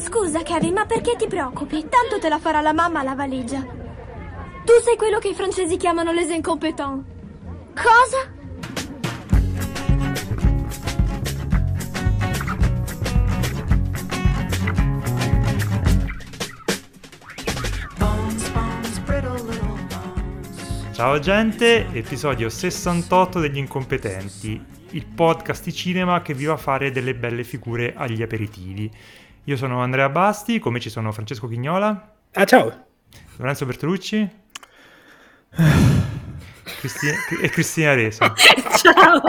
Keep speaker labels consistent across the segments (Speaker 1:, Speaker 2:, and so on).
Speaker 1: Scusa, Kevin, ma perché ti preoccupi? Tanto te la farà la mamma la valigia. Tu sei quello che i francesi chiamano les incompetents. Cosa?
Speaker 2: Ciao gente, episodio 68 degli incompetenti, il podcast di cinema che vi va a fare delle belle figure agli aperitivi. Io sono Andrea Basti, come ci sono Francesco Chignola.
Speaker 3: Ah, ciao.
Speaker 2: Lorenzo Bertolucci. Cristi- e Cristina Resa.
Speaker 4: ciao.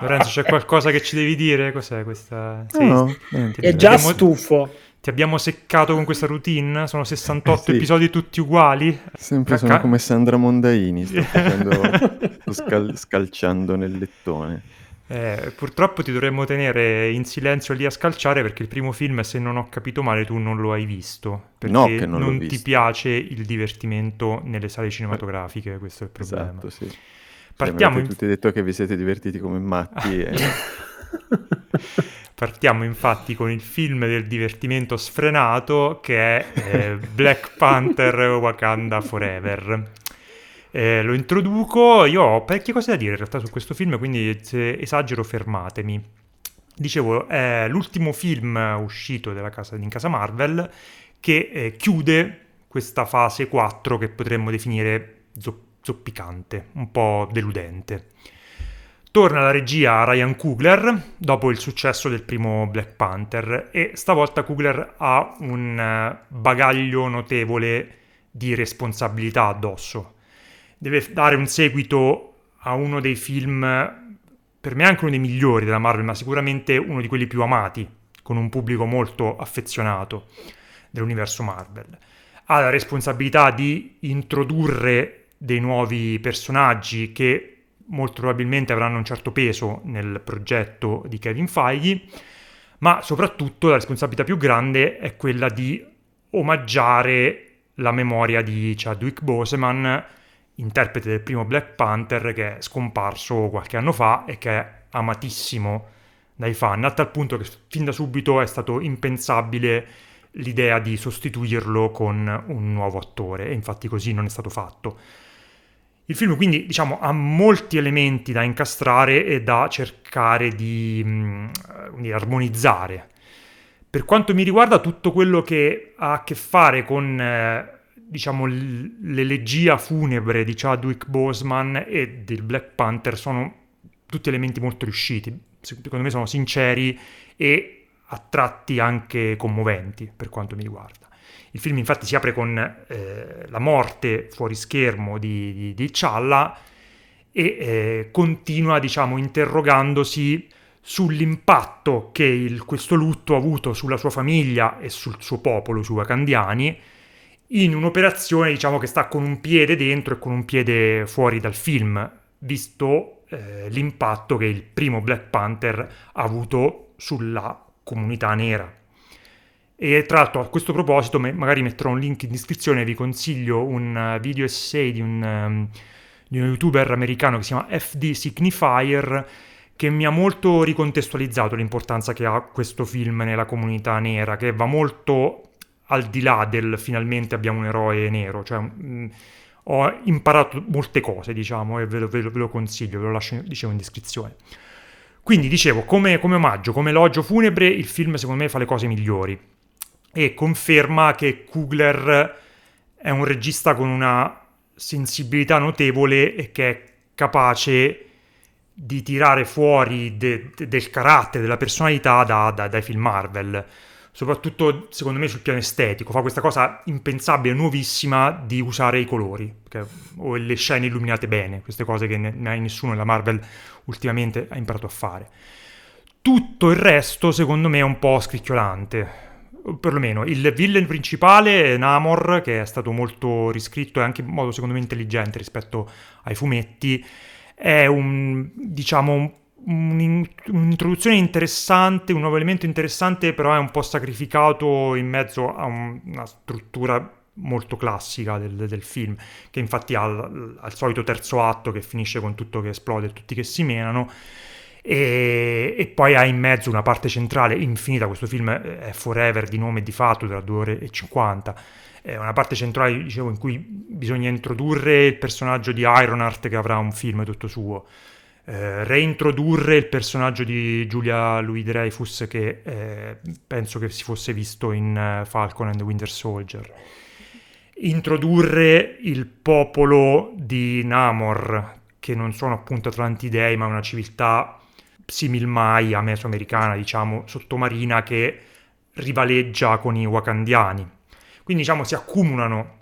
Speaker 2: Lorenzo, c'è qualcosa che ci devi dire? Cos'è questa? Sei...
Speaker 3: No, niente. È già abbiamo... stufo.
Speaker 2: Ti abbiamo seccato con questa routine? Sono 68 sì. episodi tutti uguali?
Speaker 5: Sempre Cacca... sono come Sandra Mondaini, sto, facendo, sto scal- scalciando nel lettone.
Speaker 2: Eh, purtroppo ti dovremmo tenere in silenzio lì a scalciare perché il primo film, se non ho capito male, tu non lo hai visto. Perché
Speaker 5: no, che non,
Speaker 2: non
Speaker 5: ti
Speaker 2: visto. piace il divertimento nelle sale cinematografiche, questo è il problema.
Speaker 5: Esatto, sì.
Speaker 2: Partiamo...
Speaker 5: In... tutti detto che vi siete divertiti come matti e...
Speaker 2: Partiamo infatti con il film del divertimento sfrenato che è eh, Black Panther Wakanda Forever. Eh, lo introduco, io ho parecchie cose da dire in realtà su questo film, quindi se esagero fermatemi. Dicevo, è l'ultimo film uscito casa, in casa Marvel che eh, chiude questa fase 4 che potremmo definire zoppicante, un po' deludente. Torna la regia Ryan Coogler dopo il successo del primo Black Panther e stavolta Coogler ha un eh, bagaglio notevole di responsabilità addosso. Deve dare un seguito a uno dei film, per me anche uno dei migliori della Marvel, ma sicuramente uno di quelli più amati, con un pubblico molto affezionato dell'universo Marvel. Ha la responsabilità di introdurre dei nuovi personaggi che molto probabilmente avranno un certo peso nel progetto di Kevin Feige, ma soprattutto la responsabilità più grande è quella di omaggiare la memoria di Chadwick Boseman, interprete del primo Black Panther che è scomparso qualche anno fa e che è amatissimo dai fan, a tal punto che fin da subito è stato impensabile l'idea di sostituirlo con un nuovo attore e infatti così non è stato fatto. Il film quindi diciamo, ha molti elementi da incastrare e da cercare di, mm, di, armonizzare. Per quanto mi riguarda tutto quello che ha a che fare con eh, diciamo, l'elegia funebre di Chadwick Boseman e del Black Panther sono tutti elementi molto riusciti, secondo me sono sinceri e a tratti anche commoventi per quanto mi riguarda. Il film infatti si apre con eh, la morte fuori schermo di, di, di Challa e eh, continua, diciamo, interrogandosi sull'impatto che il, questo lutto ha avuto sulla sua famiglia e sul suo popolo, sui wakandiani, in un'operazione, diciamo, che sta con un piede dentro e con un piede fuori dal film, visto eh, l'impatto che il primo Black Panther ha avuto sulla comunità nera. E tra l'altro a questo proposito magari metterò un link in descrizione, vi consiglio un eh, video essay di un, um, di un youtuber americano che si chiama FD Signifier che mi ha molto ricontestualizzato l'importanza che ha questo film nella comunità nera, che va molto al di là del finalmente abbiamo un eroe nero, cioè mh, mm, ho imparato molte cose, diciamo, e ve lo, ve lo, ve lo consiglio, ve lo lascio dicevo, in descrizione. Quindi dicevo, come, come omaggio, come elogio funebre, il film secondo me fa le cose migliori e conferma che Kugler è un regista con una sensibilità notevole e che è capace di tirare fuori de- de- del carattere, della personalità da, da, dai film Marvel. Soprattutto, secondo me, sul piano estetico. Fa questa cosa impensabile, nuovissima, di usare i colori. Perché, o le scene illuminate bene. Queste cose che ne- nessuno nella Marvel ultimamente ha imparato a fare. Tutto il resto, secondo me, è un po' scricchiolante perlomeno il villain principale Namor che è stato molto riscritto e anche in modo secondo me intelligente rispetto ai fumetti è un diciamo un, un'introduzione interessante un nuovo elemento interessante però è un po' sacrificato in mezzo a un, una struttura molto classica del, del film che infatti ha il solito terzo atto che finisce con tutto che esplode e tutti che si menano E, e, poi ha in mezzo una parte centrale infinita, questo film è Forever di nome e di fatto, dura 2 ore e 50, è una parte centrale dicevo, in cui bisogna introdurre il personaggio di Ironheart che avrà un film tutto suo, eh, reintrodurre il personaggio di Giulia Louis Dreyfus che eh, penso che si fosse visto in uh, Falcon and the Winter Soldier, introdurre il popolo di Namor che non sono appunto Atlanti Dei ma una civiltà simil mai a mesoamericana, diciamo, sottomarina che rivaleggia con i wakandiani. Quindi diciamo si accumulano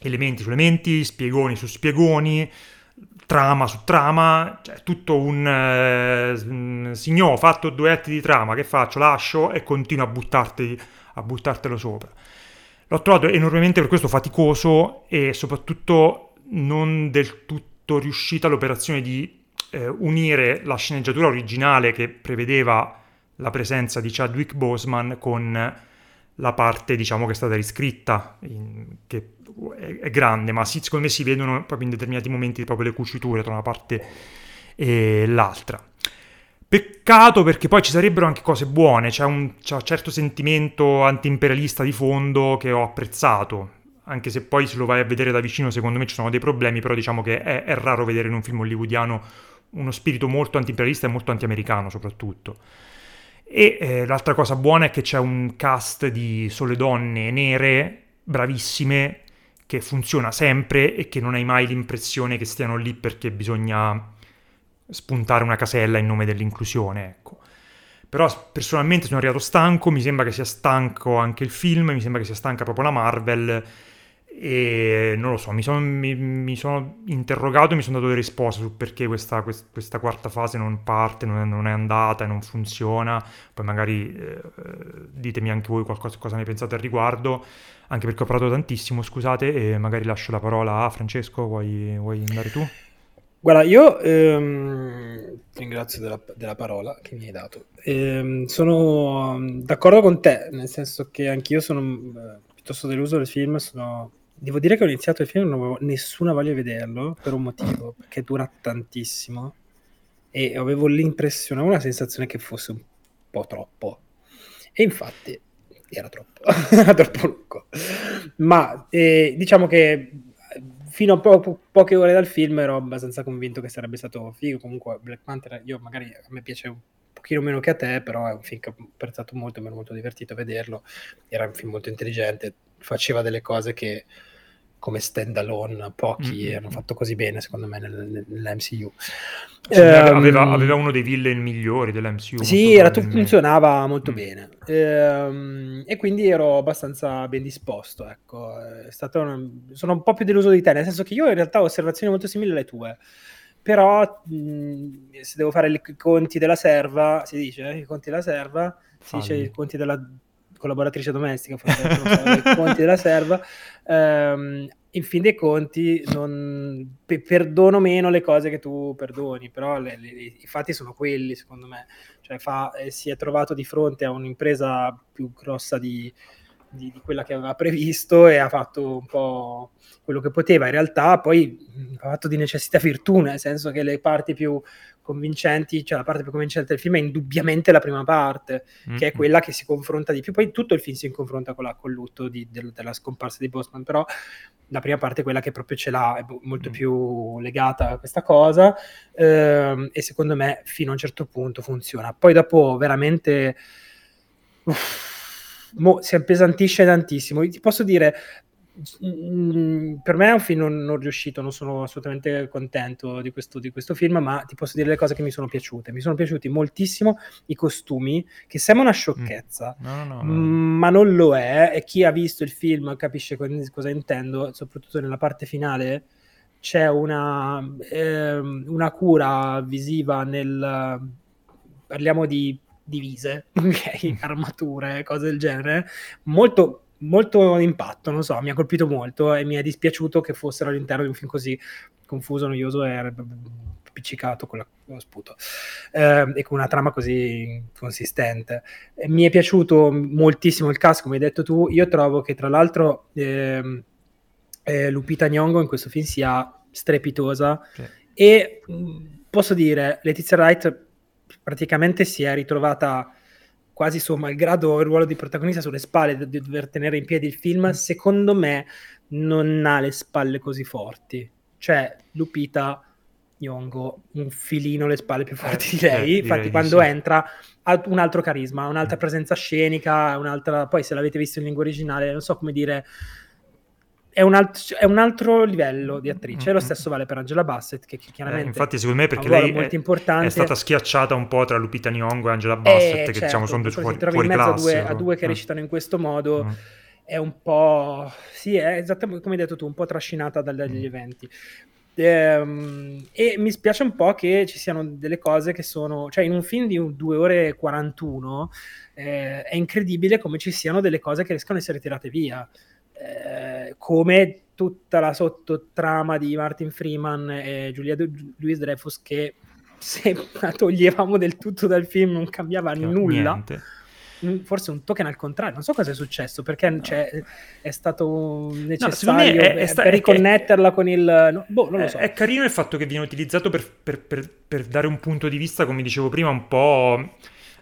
Speaker 2: elementi su elementi, spiegoni su spiegoni, trama su trama, cioè tutto un eh, signor, ho fatto due atti di trama, che faccio? Lascio e continuo a, buttarti, a buttartelo sopra. L'ho trovato enormemente per questo faticoso e soprattutto non del tutto riuscita l'operazione di eh, unire la sceneggiatura originale che prevedeva la presenza di Chadwick Boseman con la parte diciamo che è stata riscritta in, che è, è, grande ma si, secondo me si vedono proprio in determinati momenti proprio le cuciture tra una parte e l'altra peccato perché poi ci sarebbero anche cose buone c'è un, c'è un certo sentimento anti-imperialista di fondo che ho apprezzato anche se poi se lo vai a vedere da vicino secondo me ci sono dei problemi però diciamo che è, è raro vedere in un film hollywoodiano uno spirito molto anti-imperialista e molto anti-americano soprattutto. E eh, l'altra cosa buona è che c'è un cast di sole donne nere, bravissime, che funziona sempre e che non hai mai l'impressione che stiano lì perché bisogna spuntare una casella in nome dell'inclusione, ecco. Però personalmente sono arrivato stanco, mi sembra che sia stanco anche il film, mi sembra che sia stanca proprio la Marvel e non lo so, mi sono, mi, mi sono interrogato e mi sono dato delle risposte su perché questa, questa, questa quarta fase non parte, non è, non è, andata e non funziona. Poi magari eh, ditemi anche voi qualcosa, cosa ne pensate al riguardo, anche perché ho parlato tantissimo, scusate, e magari lascio la parola a Francesco, vuoi, vuoi andare tu?
Speaker 3: Guarda, io ehm, ti ringrazio della, della, parola che mi hai dato. Ehm, sono d'accordo con te, nel senso che anch'io sono eh, piuttosto deluso del film, sono Devo dire che ho iniziato il film e non avevo nessuna voglia di vederlo per un motivo, perché dura tantissimo e avevo l'impressione, una sensazione che fosse un po' troppo. E infatti era troppo, era troppo lungo. Ma eh, diciamo che fino a po- po- poche ore dal film ero abbastanza convinto che sarebbe stato figo. Comunque Black Panther, io magari a me piace un pochino meno che a te, però è un film che ho apprezzato molto, mi ero molto divertito a vederlo. Era un film molto intelligente, faceva delle cose che come stand alone pochi mm-hmm. hanno fatto così bene secondo me nel, nell'MCU
Speaker 2: sì, um, aveva, aveva, uno dei villain migliori dell'MCU
Speaker 3: sì era, funzionava molto mm. bene ehm, e quindi ero abbastanza ben disposto ecco. una, sono un po' più deluso di te nel senso che io in realtà ho osservazioni molto simili alle tue però mh, se devo fare i conti della serva si dice i conti della serva si dice i conti della collaboratrice domestica, forse, so, i conti della serva, ehm, in fin dei conti non, pe- perdono meno le cose che tu perdoni, però le, le, i fatti sono quelli secondo me, cioè fa, eh, si è trovato di fronte a un'impresa più grossa di, di, di, quella che aveva previsto e ha fatto un po' quello che poteva. In realtà poi ha fatto di necessità virtù, nel senso che le parti più convincenti, cioè la parte più convincente del film è indubbiamente la prima parte, mm-hmm. che è quella che si confronta di più. Poi tutto il film si confronta con, la, con lutto di, del, della scomparsa di Bosman, però la prima parte è quella che proprio ce l'ha, è molto mm. più legata a questa cosa ehm, e secondo me fino a un certo punto funziona. Poi dopo veramente... Uff, mo, si appesantisce tantissimo. Ti posso dire, per me è un film non, non, riuscito, non sono assolutamente contento di questo, di questo, film, ma ti posso dire le cose che mi sono piaciute. Mi sono piaciuti moltissimo i costumi, che sembra una sciocchezza, mm. no, no, no, ma non lo è. E chi ha visto il film capisce cosa intendo, soprattutto nella parte finale. C'è una, eh, una cura visiva nel... Parliamo di divise, okay? armature, cose del genere, molto, molto impatto, non so, mi ha colpito molto e mi è dispiaciuto che fossero all'interno di un film così confuso, noioso e appiccicato con, lo sputo eh, e con una trama così consistente. E mi è piaciuto moltissimo il cast, come hai detto tu, io trovo che tra l'altro eh, eh, Lupita Nyong'o in questo film sia strepitosa sì. e posso dire, Letizia Wright praticamente si è ritrovata quasi suo malgrado il ruolo di protagonista sulle spalle di dover tenere in piedi il film, secondo me non ha le spalle così forti. Cioè, Lupita Nyong'o un filino le spalle più forti di lei,
Speaker 2: eh,
Speaker 3: infatti quando
Speaker 2: sì.
Speaker 3: entra ha un altro carisma, un'altra
Speaker 2: Mm.
Speaker 3: presenza scenica, un'altra... poi se l'avete visto in lingua originale, non so come dire, è un, alt- è un altro livello di attrice, e lo
Speaker 2: Mm,
Speaker 3: stesso vale per Angela Bassett, che che
Speaker 2: Eh,
Speaker 3: chiaramente
Speaker 2: infatti, secondo me, perché
Speaker 3: un
Speaker 2: lei è, è stata schiacciata un po' tra Lupita Nyong'o e Angela Bassett,
Speaker 3: Eh,
Speaker 2: che
Speaker 3: certo,
Speaker 2: diciamo sono due fuori,
Speaker 3: trovi
Speaker 2: fuori
Speaker 3: in mezzo a
Speaker 2: classe.
Speaker 3: due, a due che
Speaker 2: Eh.
Speaker 3: recitano in questo modo
Speaker 2: Mm.
Speaker 3: è un po' sì, è esattamente come hai detto tu, un po' trascinata dagli
Speaker 2: Mm.
Speaker 3: eventi. Ehm, e mi spiace un po' che ci siano delle cose che sono, cioè in un film di 2 ore e 41 eh, è incredibile come ci siano delle cose che riescono a essere tirate via, Eh, come tutta la sottotrama di Martin Freeman e Julia Louis Dreyfus che se la toglievamo del tutto dal film non cambiava nulla
Speaker 2: Niente.
Speaker 3: Mm, forse un token al contrario, non so cosa è successo perché cioè, è stato necessario
Speaker 2: è- è
Speaker 3: per-
Speaker 2: sta-
Speaker 3: per
Speaker 2: è che-
Speaker 3: riconnetterla con il... no, boh, non lo
Speaker 2: È-
Speaker 3: so.
Speaker 2: È carino il fatto che viene utilizzato per, per- per- per dare un punto di vista, come dicevo prima, un po'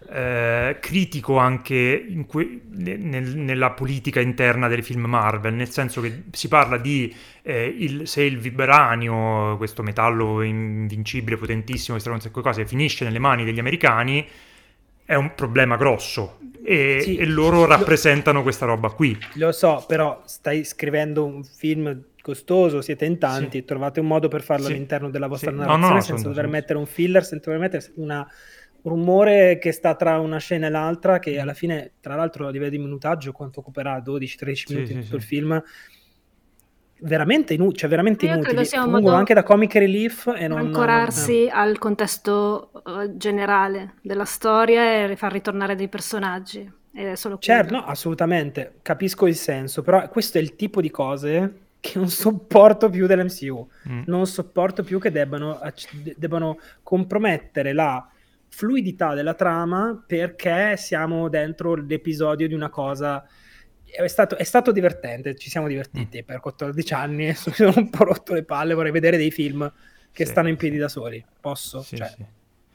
Speaker 2: eh, critico anche que- ne- nel- nella politica interna dei film Marvel, nel senso che si parla di eh, il- se il vibranio, questo metallo invincibile, potentissimo, di cose, finisce nelle mani degli americani, è un problema grosso. E,
Speaker 3: Sì.
Speaker 2: e loro
Speaker 3: Lo-
Speaker 2: rappresentano questa roba qui.
Speaker 3: Lo so, però stai scrivendo un film costoso, siete in tanti,
Speaker 2: Sì.
Speaker 3: trovate un modo per farlo
Speaker 2: Sì.
Speaker 3: all'interno della vostra narrazione
Speaker 2: no, no,
Speaker 3: senza dover mettere un filler, senza dover mettere una- un rumore che sta tra una scena e l'altra, che alla fine, tra l'altro, a livello di minutaggio, quanto occuperà 12-13
Speaker 2: Sì,
Speaker 3: minuti
Speaker 2: sì,
Speaker 3: tutto
Speaker 2: sì.
Speaker 3: il film, veramente, inu- cioè veramente inutili.
Speaker 4: un
Speaker 3: Fungono anche da comic relief e non...
Speaker 4: ancorarsi al contesto eh, generale della storia e far ritornare dei personaggi. Ed è solo
Speaker 3: Certo, no, assolutamente, capisco il senso, però questo è il tipo di cose che non sopporto più dell'MCU.
Speaker 2: Mm.
Speaker 3: Non sopporto più che debbano, debbano compromettere la fluidità della trama perché siamo dentro l'episodio di una cosa. È stato, è stato divertente, ci siamo divertiti per 14 anni, sono un po' rotto le palle, vorrei vedere dei film che
Speaker 2: Sì,
Speaker 3: stanno in piedi da soli. Posso?
Speaker 2: Sì,
Speaker 3: Cioè,
Speaker 2: sì.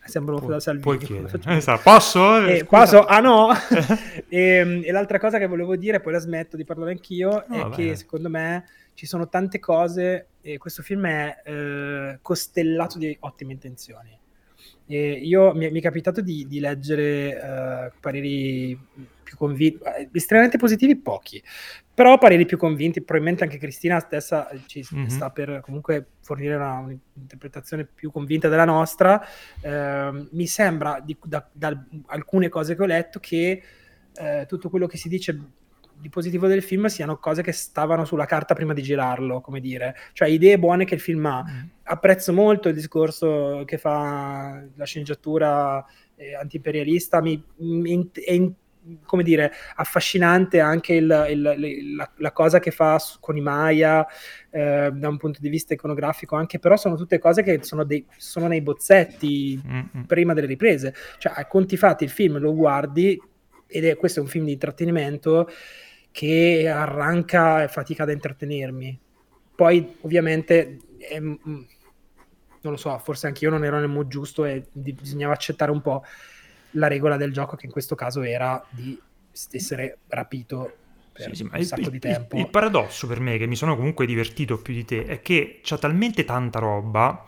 Speaker 3: sembro
Speaker 2: Pu-
Speaker 3: da Salvini.
Speaker 2: puoi chiedere. Esatto. Posso?
Speaker 3: Eh,
Speaker 2: Scusa.
Speaker 3: posso? Ah no! e, e l'altra cosa che volevo dire, poi la smetto di parlare anch'io,
Speaker 2: No,
Speaker 3: è
Speaker 2: vabbè.
Speaker 3: che secondo me ci sono tante cose e questo film è eh, costellato di ottime intenzioni. E io mi, mi è capitato di, di leggere eh, pareri più convinti, estremamente positivi, pochi, però pareri più convinti. Probabilmente anche Cristina stessa ci
Speaker 2: Mhm.
Speaker 3: sta per comunque fornire una, un'interpretazione più convinta della nostra. Ehm, mi sembra, di- da, da alcune cose che ho letto, che eh, tutto quello che si dice di positivo del film siano cose che stavano sulla carta prima di girarlo, come dire, cioè idee buone che il film ha
Speaker 2: Mm.
Speaker 3: apprezzo molto il discorso che fa la sceneggiatura eh, antiimperialista, mi, mi- è in- come dire, affascinante anche il- il- la, la cosa che fa su- con i Maya eh, da un punto di vista iconografico, anche però sono tutte cose che sono, dei- sono nei bozzetti
Speaker 2: Mm, mm.
Speaker 3: prima delle riprese, cioè a conti fatti il film lo guardi ed è questo è un film di intrattenimento che arranca e fatica ad intrattenermi. Poi ovviamente mm, non lo so, forse anche io non ero nel mood giusto e di- bisognava accettare un po' la regola del gioco che in questo caso era di essere rapito per
Speaker 2: Sì, sì, il,
Speaker 3: sacco
Speaker 2: il-
Speaker 3: di tempo.
Speaker 2: il paradosso per me, che mi sono comunque divertito più di te, è che c'ha talmente tanta roba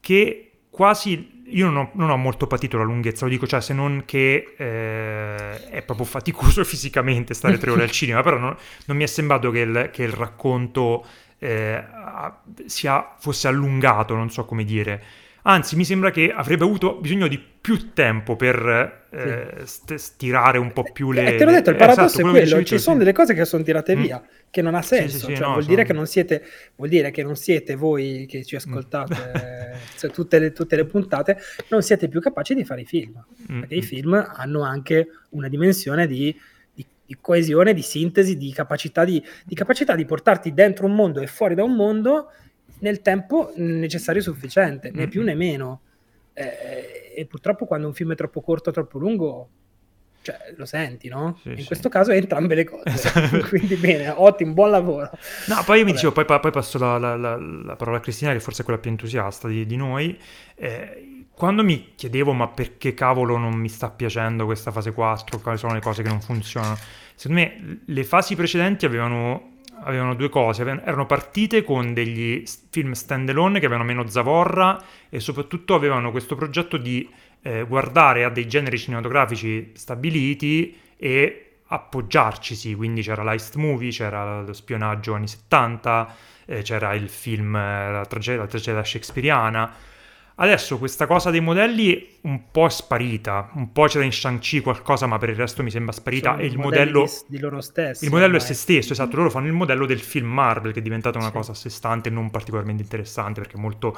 Speaker 2: che quasi io non ho, non ho molto patito la lunghezza, lo dico, cioè se non che eh, è proprio faticoso fisicamente stare tre ore al cinema, però non, non mi è sembrato che il, che il racconto eh, sia, fosse allungato, non so come dire. Anzi, mi sembra che avrebbe avuto bisogno di più tempo per eh, st- stirare un po' più le...
Speaker 3: Eh, te l'ho detto, il
Speaker 2: le-
Speaker 3: paradosso
Speaker 2: esatto,
Speaker 3: è quello, ci
Speaker 2: tu,
Speaker 3: sono
Speaker 2: sì.
Speaker 3: delle cose che sono tirate
Speaker 2: Mm.
Speaker 3: via, che non ha senso,
Speaker 2: sì, sì,
Speaker 3: cioè,
Speaker 2: no,
Speaker 3: vuol, dire
Speaker 2: sono-
Speaker 3: che non siete, vuol dire che non siete voi che ci ascoltate cioè, tutte, le, tutte le puntate, non siete più capaci di fare i film,
Speaker 2: Mm,
Speaker 3: perché i
Speaker 2: mm.
Speaker 3: film hanno anche una dimensione di, di- di coesione, di sintesi, di capacità di, di capacità di portarti dentro un mondo e fuori da un mondo nel tempo necessario e sufficiente, né
Speaker 2: Mm,
Speaker 3: più né meno. Eh, e purtroppo quando un film è troppo corto o troppo lungo, cioè, lo senti, no?
Speaker 2: Sì,
Speaker 3: In
Speaker 2: sì.
Speaker 3: questo caso è entrambe le cose.
Speaker 2: Esatto.
Speaker 3: Quindi bene, ottimo, buon lavoro.
Speaker 2: No, poi io mi
Speaker 3: Vabbè.
Speaker 2: dicevo, poi, poi passo la, la- la- la parola a Cristina, che forse è quella più entusiasta di, di noi. Eh, quando mi chiedevo ma perché cavolo non mi sta piacendo questa fase 4, quali sono le cose che non funzionano, secondo me le fasi precedenti avevano, avevano due cose, erano partite con degli film standalone che avevano meno zavorra e soprattutto avevano questo progetto di eh, guardare a dei generi cinematografici stabiliti e appoggiarcisi, quindi c'era l'Heist Movie, c'era lo spionaggio anni 70, eh, c'era il film eh, la tragedia, la tragedia shakespeariana, Adesso questa cosa dei modelli un po' è sparita, un po' c'era in Shang-Chi qualcosa, ma per il resto mi sembra sparita.
Speaker 3: Sono
Speaker 2: e il modello,
Speaker 3: di, di, loro stessi.
Speaker 2: Il modello è se stesso, esatto. Loro fanno il modello del film Marvel, che è diventata una sì. cosa a sé stante e non particolarmente interessante perché è molto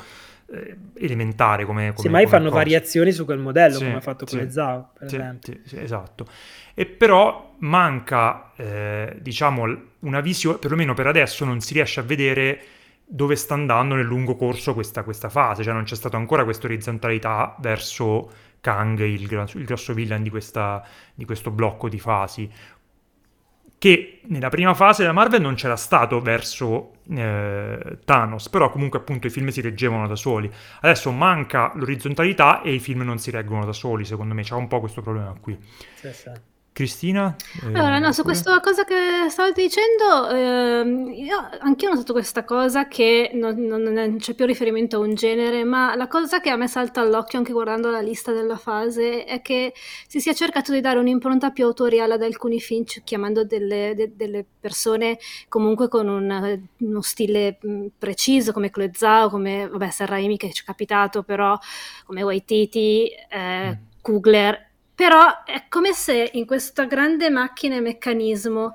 Speaker 2: eh, elementare come, come
Speaker 3: Sì, mai
Speaker 2: come
Speaker 3: fanno
Speaker 2: cosa.
Speaker 3: variazioni su quel modello,
Speaker 2: sì,
Speaker 3: come ha fatto con
Speaker 2: sì,
Speaker 3: le Zao, per
Speaker 2: sì,
Speaker 3: esempio.
Speaker 2: Sì, esatto. E però manca, eh, diciamo, una visione, perlomeno per adesso non si riesce a vedere dove sta andando nel lungo corso questa, questa fase, cioè non c'è stata ancora questa orizzontalità verso Kang, il, il grosso villain di, questa, di questo blocco di fasi, che nella prima fase della Marvel non c'era stato verso eh, Thanos, però comunque appunto i film si reggevano da soli. Adesso manca l'orizzontalità e i film non si reggono da soli, secondo me c'è un po' questo problema qui.
Speaker 3: Sì, sì.
Speaker 2: Cristina?
Speaker 4: Eh, allora, no, su questa cosa che stavate dicendo, ehm, io anch'io ho notato questa cosa che non, non, non, c'è più riferimento a un genere, ma la cosa che a me salta all'occhio anche guardando la lista della fase è che si sia cercato di dare un'impronta più autoriale ad alcuni film, chiamando delle, de, delle persone comunque con un, uno stile preciso, come Chloe Zhao, come, vabbè, Sarraimi che ci è capitato, però come Waititi, eh, mm. Kugler però è come se in questa grande macchina e meccanismo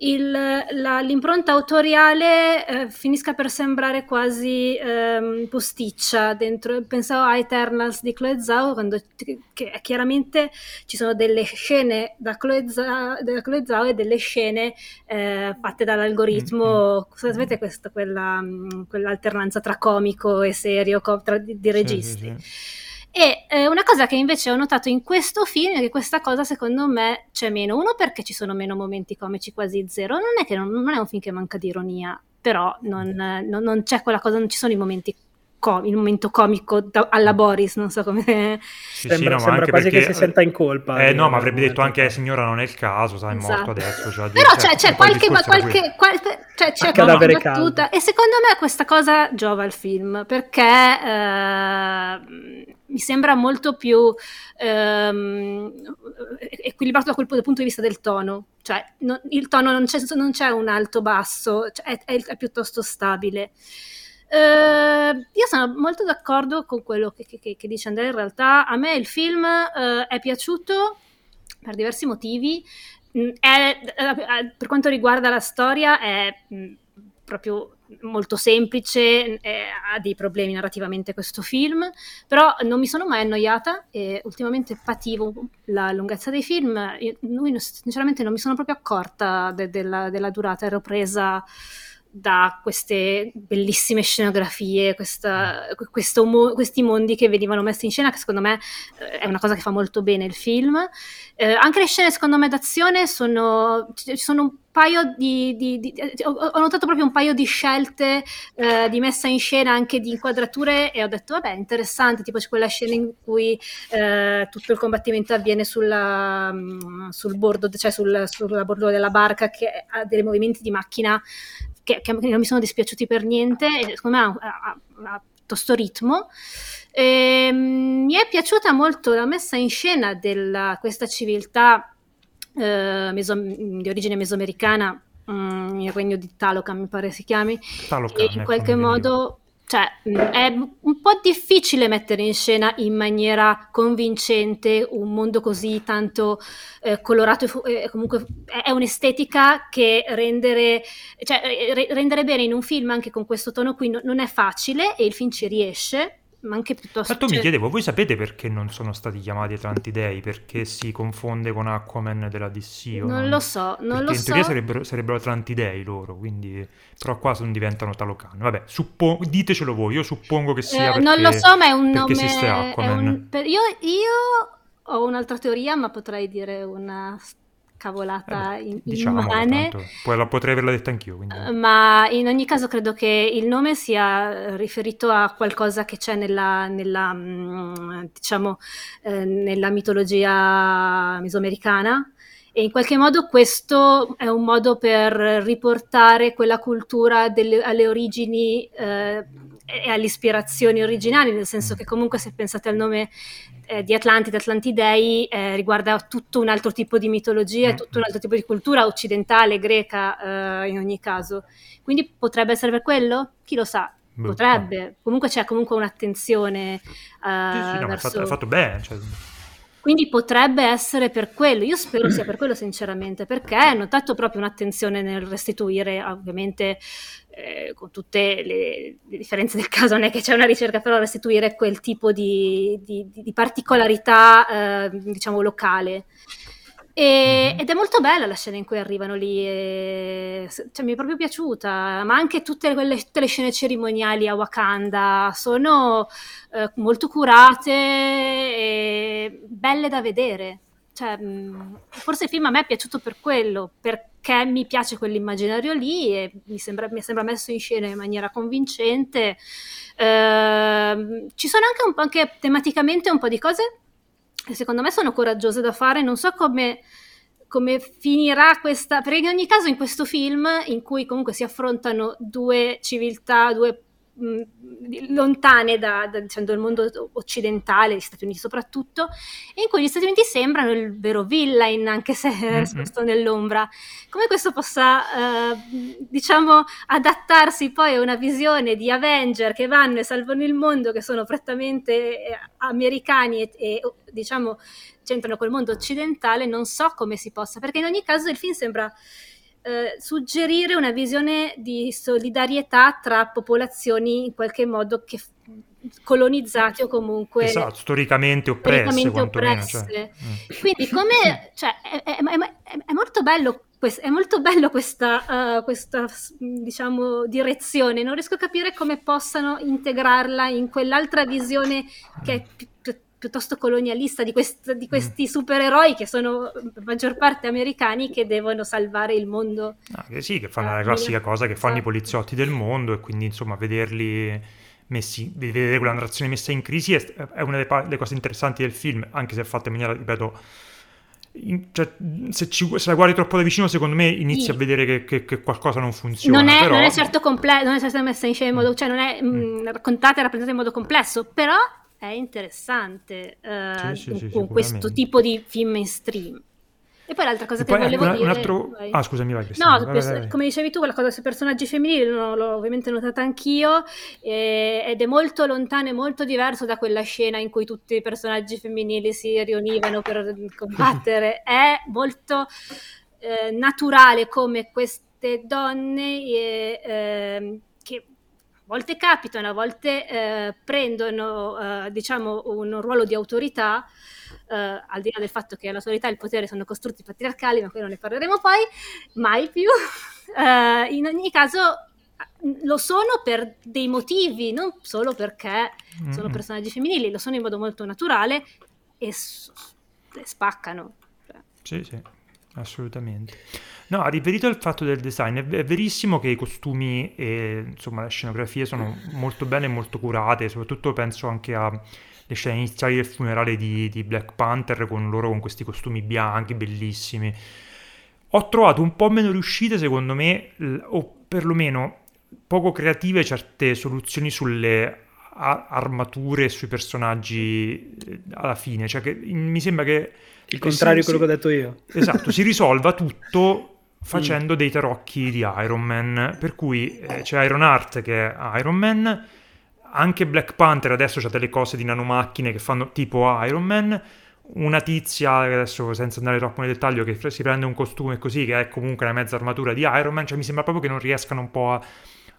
Speaker 4: il, la, l'impronta autoriale eh, finisca per sembrare quasi eh, posticcia dentro. Pensavo a Eternals di Chloe Zhao, quando che, chiaramente ci sono delle scene da Chloe Zhao, da Chloe Zhao e delle scene eh, fatte dall'algoritmo. Mm-hmm. Sapete questa, quella, quell'alternanza tra comico e serio tra, di, di registi. Sì, sì, sì. E eh, una cosa che invece ho notato in questo film è che questa cosa secondo me c'è meno. Uno perché ci sono meno momenti comici, quasi zero. Non è che non, non è un film che manca di ironia, però non, non, non c'è quella cosa, non ci sono i momenti com- il momento comico da- alla Boris, non so come...
Speaker 2: Sì,
Speaker 3: sembra,
Speaker 2: sì, no,
Speaker 3: sembra quasi
Speaker 2: perché...
Speaker 3: che si senta in colpa.
Speaker 2: Eh no, ma avrebbe detto anche eh, signora non è il caso, sai, è
Speaker 4: esatto.
Speaker 2: morto adesso. Cioè,
Speaker 4: Però
Speaker 2: cioè,
Speaker 4: c'è, c'è qualche, qualche, qualche, cioè, c'è qualche battuta e secondo me questa cosa giova al film perché eh, mi sembra molto più ehm, equilibrato da quel punto di vista del tono. Cioè, non, il tono non c'è, non c'è un alto-basso, cioè, è, è, è piuttosto stabile. Uh, io sono molto d'accordo con quello che, che, che, dice Andrea. In realtà, a me il film uh, è piaciuto per diversi motivi. Mm, è, uh, per quanto riguarda la storia, è mm, proprio molto semplice, ha dei problemi narrativamente questo film, però non mi sono mai annoiata e ultimamente pativo la lunghezza dei film. Io, sinceramente non mi sono proprio accorta de, de la, della durata, ero presa da queste bellissime scenografie, questa, mo- questi mondi che venivano messi in scena, che secondo me eh, è una cosa che fa molto bene il film. Eh, anche le scene, secondo me, d'azione sono, ci sono un paio di, di, di, ho notato proprio un paio di scelte eh, di messa in scena anche di inquadrature e ho detto vabbè interessante tipo c'è quella scena in cui eh, tutto il combattimento avviene sulla, mm, sul bordo cioè sul, sulla bordo della barca che ha dei movimenti di macchina che, che, non mi sono dispiaciuti per niente e secondo me ha, ha, ha piuttosto ritmo. E, ehm, mi è piaciuta molto la messa in scena di questa civiltà eh, meso, di origine mesoamericana, mm, il regno di Talocan mi pare si chiami,
Speaker 2: Talocan,
Speaker 4: in qualche modo cioè, è un po' difficile mettere in scena in maniera convincente un mondo così tanto eh, colorato e eh, comunque è un'estetica che rendere, cioè, re- rendere bene in un film anche con questo tono qui no- non è facile e il film ci riesce ma anche piuttosto...
Speaker 2: Ma tu mi chiedevo, voi sapete perché non sono stati chiamati Atlanti Dei? Perché si confonde con Aquaman della DC?
Speaker 4: Non, non lo so, non
Speaker 2: perché
Speaker 4: lo
Speaker 2: in
Speaker 4: so.
Speaker 2: teoria sarebbero, sarebbero Atlanti Dei loro, quindi... Però qua sono, diventano Talocan. Vabbè, suppo... ditecelo voi, io suppongo che sia eh, perché...
Speaker 4: Non lo so, ma è un nome...
Speaker 2: esiste Aquaman.
Speaker 4: Un... Per... Io, io ho un'altra teoria, ma potrei dire una cavolata eh in, diciamo, immane.
Speaker 2: Poi la potrei averla detta anch'io. Quindi.
Speaker 4: Eh, ma in ogni caso credo che il nome sia riferito a qualcosa che c'è nella, nella, mm, diciamo, eh, nella mitologia mesoamericana. E in qualche modo questo è un modo per riportare quella cultura delle, alle origini eh, e alle ispirazioni originali, nel senso che comunque se pensate al nome eh, di Atlantide, Atlantidei, eh, riguarda tutto un altro tipo di mitologia, mm. tutto un altro tipo di cultura occidentale, greca eh, in ogni caso. Quindi potrebbe essere per quello? Chi lo sa? Boh, potrebbe. Comunque c'è comunque un'attenzione. Sì, sì,
Speaker 2: no, verso... è, fatto, è fatto bene. Cioè...
Speaker 4: Quindi potrebbe essere per quello, io spero sia per quello sinceramente, perché ho notato proprio un'attenzione nel restituire, ovviamente eh, con tutte le, le, differenze del caso, non è che c'è una ricerca, però restituire quel tipo di, di, di particolarità, eh, diciamo, locale. E, mm-hmm. ed è molto bella la scena in cui arrivano lì, e, cioè, mi è proprio piaciuta, ma anche tutte, quelle, tutte le scene cerimoniali a Wakanda sono eh, molto curate e belle da vedere. Cioè, mm, forse il film a me è piaciuto per quello, perché mi piace quell'immaginario lì e mi sembra, mi sembra messo in scena in maniera convincente. Eh, ci sono anche, un po', anche tematicamente un po' di cose secondo me sono coraggiose da fare, non so come, come finirà questa, perché in ogni caso in questo film in cui comunque si affrontano due civiltà, due lontane da, da diciamo, dal mondo occidentale, gli Stati Uniti soprattutto, e in cui gli Stati Uniti sembrano il vero villain, anche se nascosto mm-hmm. nell'ombra. Come questo possa, eh, diciamo, adattarsi poi a una visione di Avenger che vanno e salvano il mondo, che sono prettamente eh, americani e, e diciamo, c'entrano col mondo occidentale, non so come si possa, perché in ogni caso il film sembra eh, suggerire una visione di solidarietà tra popolazioni in qualche modo che colonizzate o comunque
Speaker 2: esatto, storicamente oppresse, storicamente
Speaker 4: oppresse. Cioè. Quindi come cioè, è, è, è, è, molto bello è molto bello questa, uh, questa diciamo, direzione non riesco a capire come possano integrarla in quell'altra visione che è più piuttosto colonialista di, quest- di questi mm. supereroi che sono per maggior parte americani che devono salvare il mondo.
Speaker 2: Ah, che sì, che fanno ah, la classica cosa che fanno i esatto. poliziotti del mondo e quindi insomma vederli messi, vedere quella narrazione messa in crisi è, è una delle, cose interessanti del film, anche se è fatta in maniera, ripeto, in, cioè, se, ci, se, la guardi troppo da vicino, secondo me inizi sì. a vedere che, che, che, qualcosa non funziona.
Speaker 4: Non è,
Speaker 2: però...
Speaker 4: non è certo complesso, non è certo messa in scena in modo, cioè non è mm. mh, raccontata e rappresentata in modo complesso, però è interessante uh, sì, sì, con questo tipo di film mainstream. E poi l'altra cosa e che volevo una, dire... Un altro...
Speaker 2: Ah, scusami, vai.
Speaker 4: No, vai, vai, vai. come dicevi tu, quella cosa sui personaggi femminili l'ho, l'ho ovviamente notata anch'io eh, ed è molto lontano e molto diverso da quella scena in cui tutti i personaggi femminili si riunivano per combattere. è molto eh, naturale come queste donne eh, ehm, volte capitano, a volte eh, prendono eh, diciamo un ruolo di autorità, eh, al di là del fatto che l'autorità e il potere sono costrutti patriarcali, ma quello ne parleremo poi, mai più. Eh, in ogni caso lo sono per dei motivi, non solo perché mm-hmm. sono personaggi femminili, lo sono in modo molto naturale e, s- e spaccano.
Speaker 2: Sì, sì, assolutamente. No, riferito al fatto del design, è, verissimo che i costumi e insomma le scenografie sono molto belle e molto curate, soprattutto penso anche alle scene iniziali del funerale di, di, Black Panther con loro con questi costumi bianchi bellissimi. Ho trovato un po' meno riuscite secondo me, o perlomeno poco creative certe soluzioni sulle armature sui personaggi eh, alla fine, cioè che mi sembra che
Speaker 3: il contrario di quello che ho detto io.
Speaker 2: Esatto, si risolva tutto facendo mm. dei tarocchi di Iron Man, per cui eh, c'è Iron Heart che è Iron Man, anche Black Panther adesso ha delle cose di nanomacchine che fanno tipo Iron Man, una tizia, adesso senza andare troppo nel dettaglio, che si prende un costume così, che è comunque la mezza armatura di Iron Man, cioè mi sembra proprio che non riescano un po' a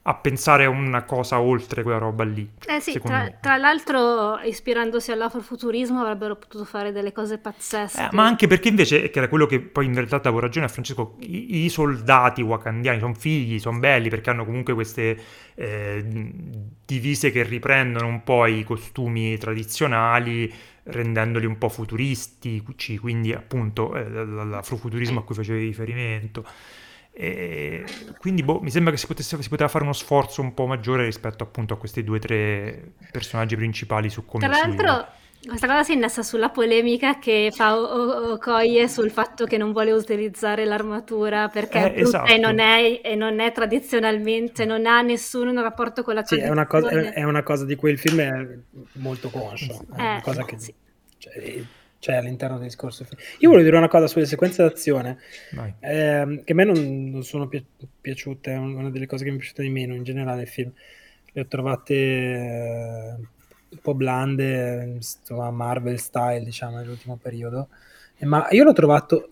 Speaker 2: a pensare a una cosa oltre quella roba lì.
Speaker 4: Eh sì, tra, tra, l'altro ispirandosi all'afrofuturismo avrebbero potuto fare delle cose pazzesche.
Speaker 2: Eh, ma anche perché invece, che era quello che poi in realtà davo ragione a Francesco, i, i soldati wakandiani sono figli, sono belli perché hanno comunque queste eh, divise che riprendono un po' i costumi tradizionali, rendendoli un po' futuristici, quindi appunto eh, l'afrofuturismo a cui facevi riferimento. E quindi boh, mi sembra che si, potesse, si, poteva fare uno sforzo un po' maggiore rispetto appunto a questi due o tre personaggi principali su come
Speaker 4: Tra l'altro, questa cosa si innesta sulla polemica che fa Okoye sul fatto che non vuole utilizzare l'armatura perché
Speaker 2: eh, esatto.
Speaker 4: e, non è, e non è tradizionalmente, non ha nessun rapporto con la
Speaker 3: sì, tradizione. È una, cosa, è una cosa di cui il film è molto conscio. È una
Speaker 4: eh,
Speaker 3: cosa che
Speaker 4: sì.
Speaker 3: cioè, c'è all'interno del discorso. Io volevo dire una cosa sulle sequenze d'azione, eh, che a me non, non sono pi- piaciute, è una delle cose che mi è piaciuta di meno in generale il film. Le ho trovate eh, un po' blande, Marvel style, diciamo, nell'ultimo periodo. Ma io l'ho trovato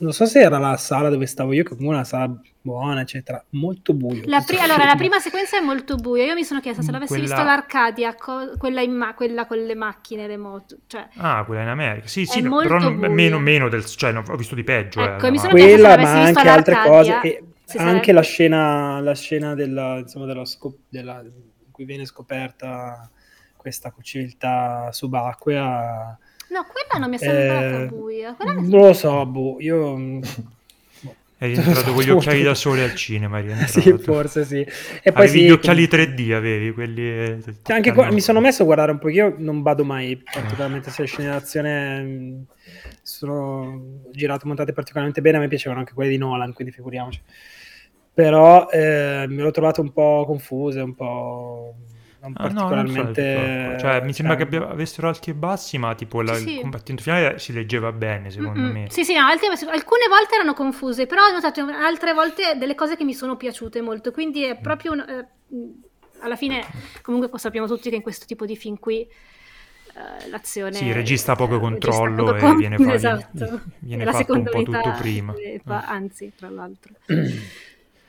Speaker 3: non so se era la sala dove stavo io, che comunque è una sala buona, eccetera, molto buio.
Speaker 4: La pri- allora, la prima sequenza è molto buia. Io mi sono chiesta se l'avessi quella... visto l'Arcadia, co- quella, ma- quella, con le macchine, le moto. Cioè...
Speaker 2: Ah, quella in America. Sì, sì, no, però non, meno, meno, del... Cioè, no, ho visto di peggio.
Speaker 4: Ecco,
Speaker 2: eh,
Speaker 4: mi sono
Speaker 3: quella,
Speaker 4: chiesta se
Speaker 3: ma
Speaker 4: visto
Speaker 3: anche altre cose. E anche
Speaker 4: sarebbe...
Speaker 3: la scena, la scena della, insomma, della scop- della, in cui viene scoperta questa civiltà subacquea
Speaker 4: No, quella non mi è sembrata eh, buia. Quella
Speaker 3: non lo so, boh, io...
Speaker 2: Mm, è rientrato con gli occhiali da sole al cinema,
Speaker 3: Sì, forse sì.
Speaker 2: E poi avevi sì, gli occhiali 3D, avevi quelli... Eh,
Speaker 3: anche qua, mi sono messo a guardare un po', io non vado mai particolarmente sulle scene d'azione, mm, sono girato montate particolarmente bene, a me piacevano anche quelle di Nolan, quindi figuriamoci. Però eh, me l'ho trovato un po' confuse, un po' non ah, particolarmente...
Speaker 2: No, non so, cioè, mi sembra che abbia, avessero alti e bassi, ma tipo la, sì. il combattimento finale si leggeva bene, secondo
Speaker 4: Mm-mm.
Speaker 2: me.
Speaker 4: Sì, sì, no, altre, alcune volte erano confuse, però ho notato altre volte delle cose che mi sono piaciute molto, quindi è proprio... Un, eh, alla fine, comunque sappiamo tutti che in questo tipo di film qui uh, l'azione...
Speaker 2: Sì, il regista ha poco controllo
Speaker 4: poco
Speaker 2: e
Speaker 4: con...
Speaker 2: viene, fa,
Speaker 4: esatto.
Speaker 2: viene fatto un po' tutto prima.
Speaker 4: Fa, anzi, tra l'altro.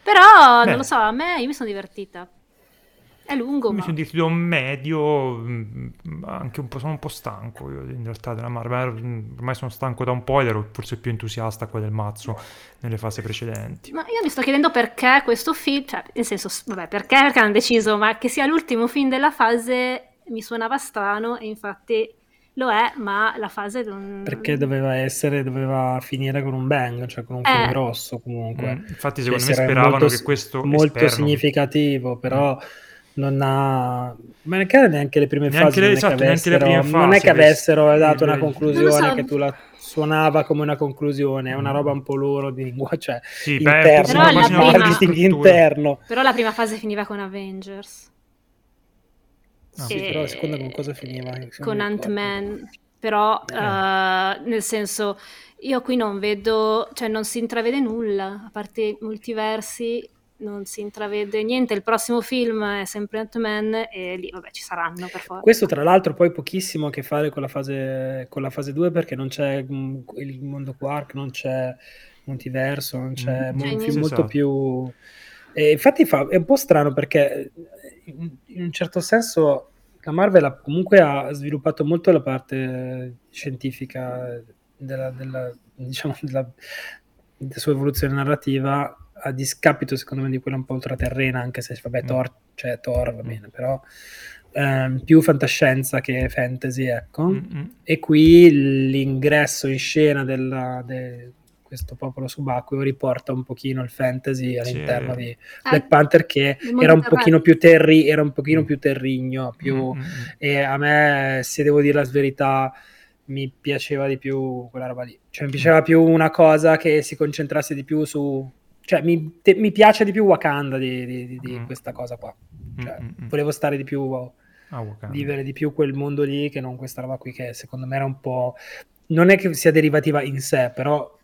Speaker 4: Però, Beh. non lo so, a me io mi sono divertita. È lungo,
Speaker 2: mi
Speaker 4: ma...
Speaker 2: sono divertito un medio, mm, anche un po', sono un po' stanco io in realtà della Marvel, mm, ormai sono stanco da un po' ed ero forse più entusiasta qua del mazzo nelle fasi precedenti.
Speaker 4: Ma io mi sto chiedendo perché questo film, cioè nel senso, vabbè, perché, perché hanno deciso, ma che sia l'ultimo film della fase mi suonava strano e infatti lo è, ma la fase non...
Speaker 3: Perché doveva essere, doveva finire con un bang, cioè con un film eh. grosso comunque.
Speaker 2: Mm, infatti secondo me speravano
Speaker 3: molto,
Speaker 2: che questo...
Speaker 3: Molto
Speaker 2: esperno...
Speaker 3: significativo, però... Mm non ha ma neanche le prime
Speaker 2: neanche
Speaker 3: fasi
Speaker 2: le,
Speaker 3: non,
Speaker 2: esatto,
Speaker 3: è che avessero,
Speaker 2: fasi,
Speaker 3: non è che avessero dato una
Speaker 4: so.
Speaker 3: conclusione che tu la suonava come una conclusione è una roba un po' loro di lingua cioè
Speaker 2: sì,
Speaker 3: interno,
Speaker 4: però, la
Speaker 3: prima, interno
Speaker 4: però la prima fase finiva con Avengers
Speaker 3: no. sì, però la seconda con cosa finiva?
Speaker 4: con Ant-Man però eh. uh, nel senso io qui non vedo cioè non si intravede nulla a parte i multiversi non si intravede niente. Il prossimo film è sempre Ant-Man e lì, vabbè, ci saranno per forza.
Speaker 3: Questo, tra l'altro, poi pochissimo a che fare con la fase, con la fase 2 perché non c'è mm, il mondo Quark, non c'è multiverso, non c'è, mm,
Speaker 4: c'è
Speaker 3: molto, molto più... E infatti fa, è un po' strano perché in un certo senso la Marvel ha, comunque ha sviluppato molto la parte scientifica della, della, diciamo, della, della sua evoluzione narrativa a discapito secondo me di quella un po' ultraterrena, anche se vabbè mm. Thor, cioè Thor va bene, però ehm, più fantascienza che fantasy, ecco. Mm-hmm. E qui l'ingresso in scena della, de, questo popolo subacqueo riporta un pochino il fantasy all'interno sì. di Black ah, Panther che era un pochino più terri, era un pochino mm. più terrigno, più, mm-hmm. e a me, se devo dire la verità, mi piaceva di più quella roba lì. Cioè mi piaceva più una cosa che si concentrasse di più su cioè, mi, te, mi, piace di più Wakanda di, di, di mm. questa cosa qua. Cioè, mm, mm, mm. volevo stare di più, ah, vivere di più quel mondo lì che non questa roba qui che secondo me era un po'... Non è che sia derivativa in sé, però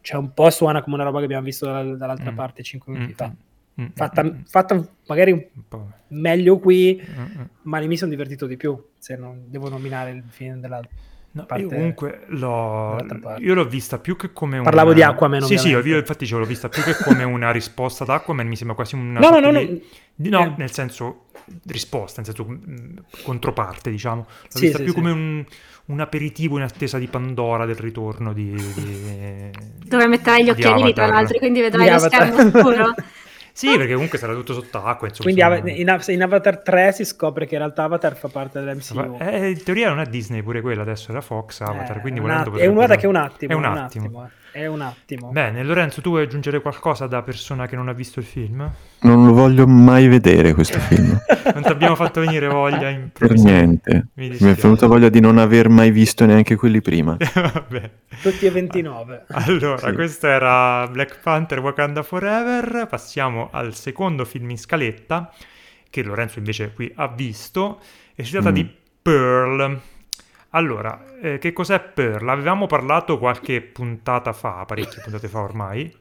Speaker 3: cioè, un po' suona come una roba che abbiamo visto dalla, dall'altra mm. parte 5 minuti fa. Mm, fatta, fatta, magari un po' meglio qui, ma mi sono divertito di più se non devo nominare il film dell'altro.
Speaker 2: No, io comunque l'ho, io l'ho vista più che come una...
Speaker 3: Parlavo di Aquaman,
Speaker 2: Sì, sì, io infatti ce l'ho vista più che come una risposta ad Aquaman, mi sembra quasi una...
Speaker 3: No, no, no, no.
Speaker 2: Di, no eh. nel senso risposta, nel senso mh, controparte, diciamo. L'ho
Speaker 3: sì,
Speaker 2: vista
Speaker 3: sì,
Speaker 2: più
Speaker 3: sì.
Speaker 2: come un, un, aperitivo in attesa di Pandora del ritorno di... di
Speaker 4: Dove metterai gli occhiali tra l'altro, quindi vedrai lo schermo scuro.
Speaker 2: Sì, perché comunque sarà tutto sott'acqua.
Speaker 3: Insomma, Quindi in, in, Avatar 3 si scopre che in realtà Avatar fa parte dell'MCU.
Speaker 2: Eh, in teoria non è Disney pure quella, adesso era Fox Avatar. Eh, quindi
Speaker 3: un att- è un, guarda che è un attimo. È un, un attimo. È un attimo.
Speaker 2: Bene, Lorenzo, tu vuoi aggiungere qualcosa da persona che non ha visto il film?
Speaker 5: Non lo voglio mai vedere questo film.
Speaker 2: non ti abbiamo fatto venire voglia in
Speaker 5: Per niente. Mi, Mi, è venuta voglia di non aver mai visto neanche quelli prima.
Speaker 3: Vabbè. Tutti e 29.
Speaker 2: Allora, sì. questo era Black Panther Wakanda Forever. Passiamo al secondo film in scaletta, che Lorenzo invece qui ha visto. E si tratta mm. di Pearl allora, eh, che cos'è Pearl? Avevamo parlato qualche puntata fa, parecchie puntate fa ormai.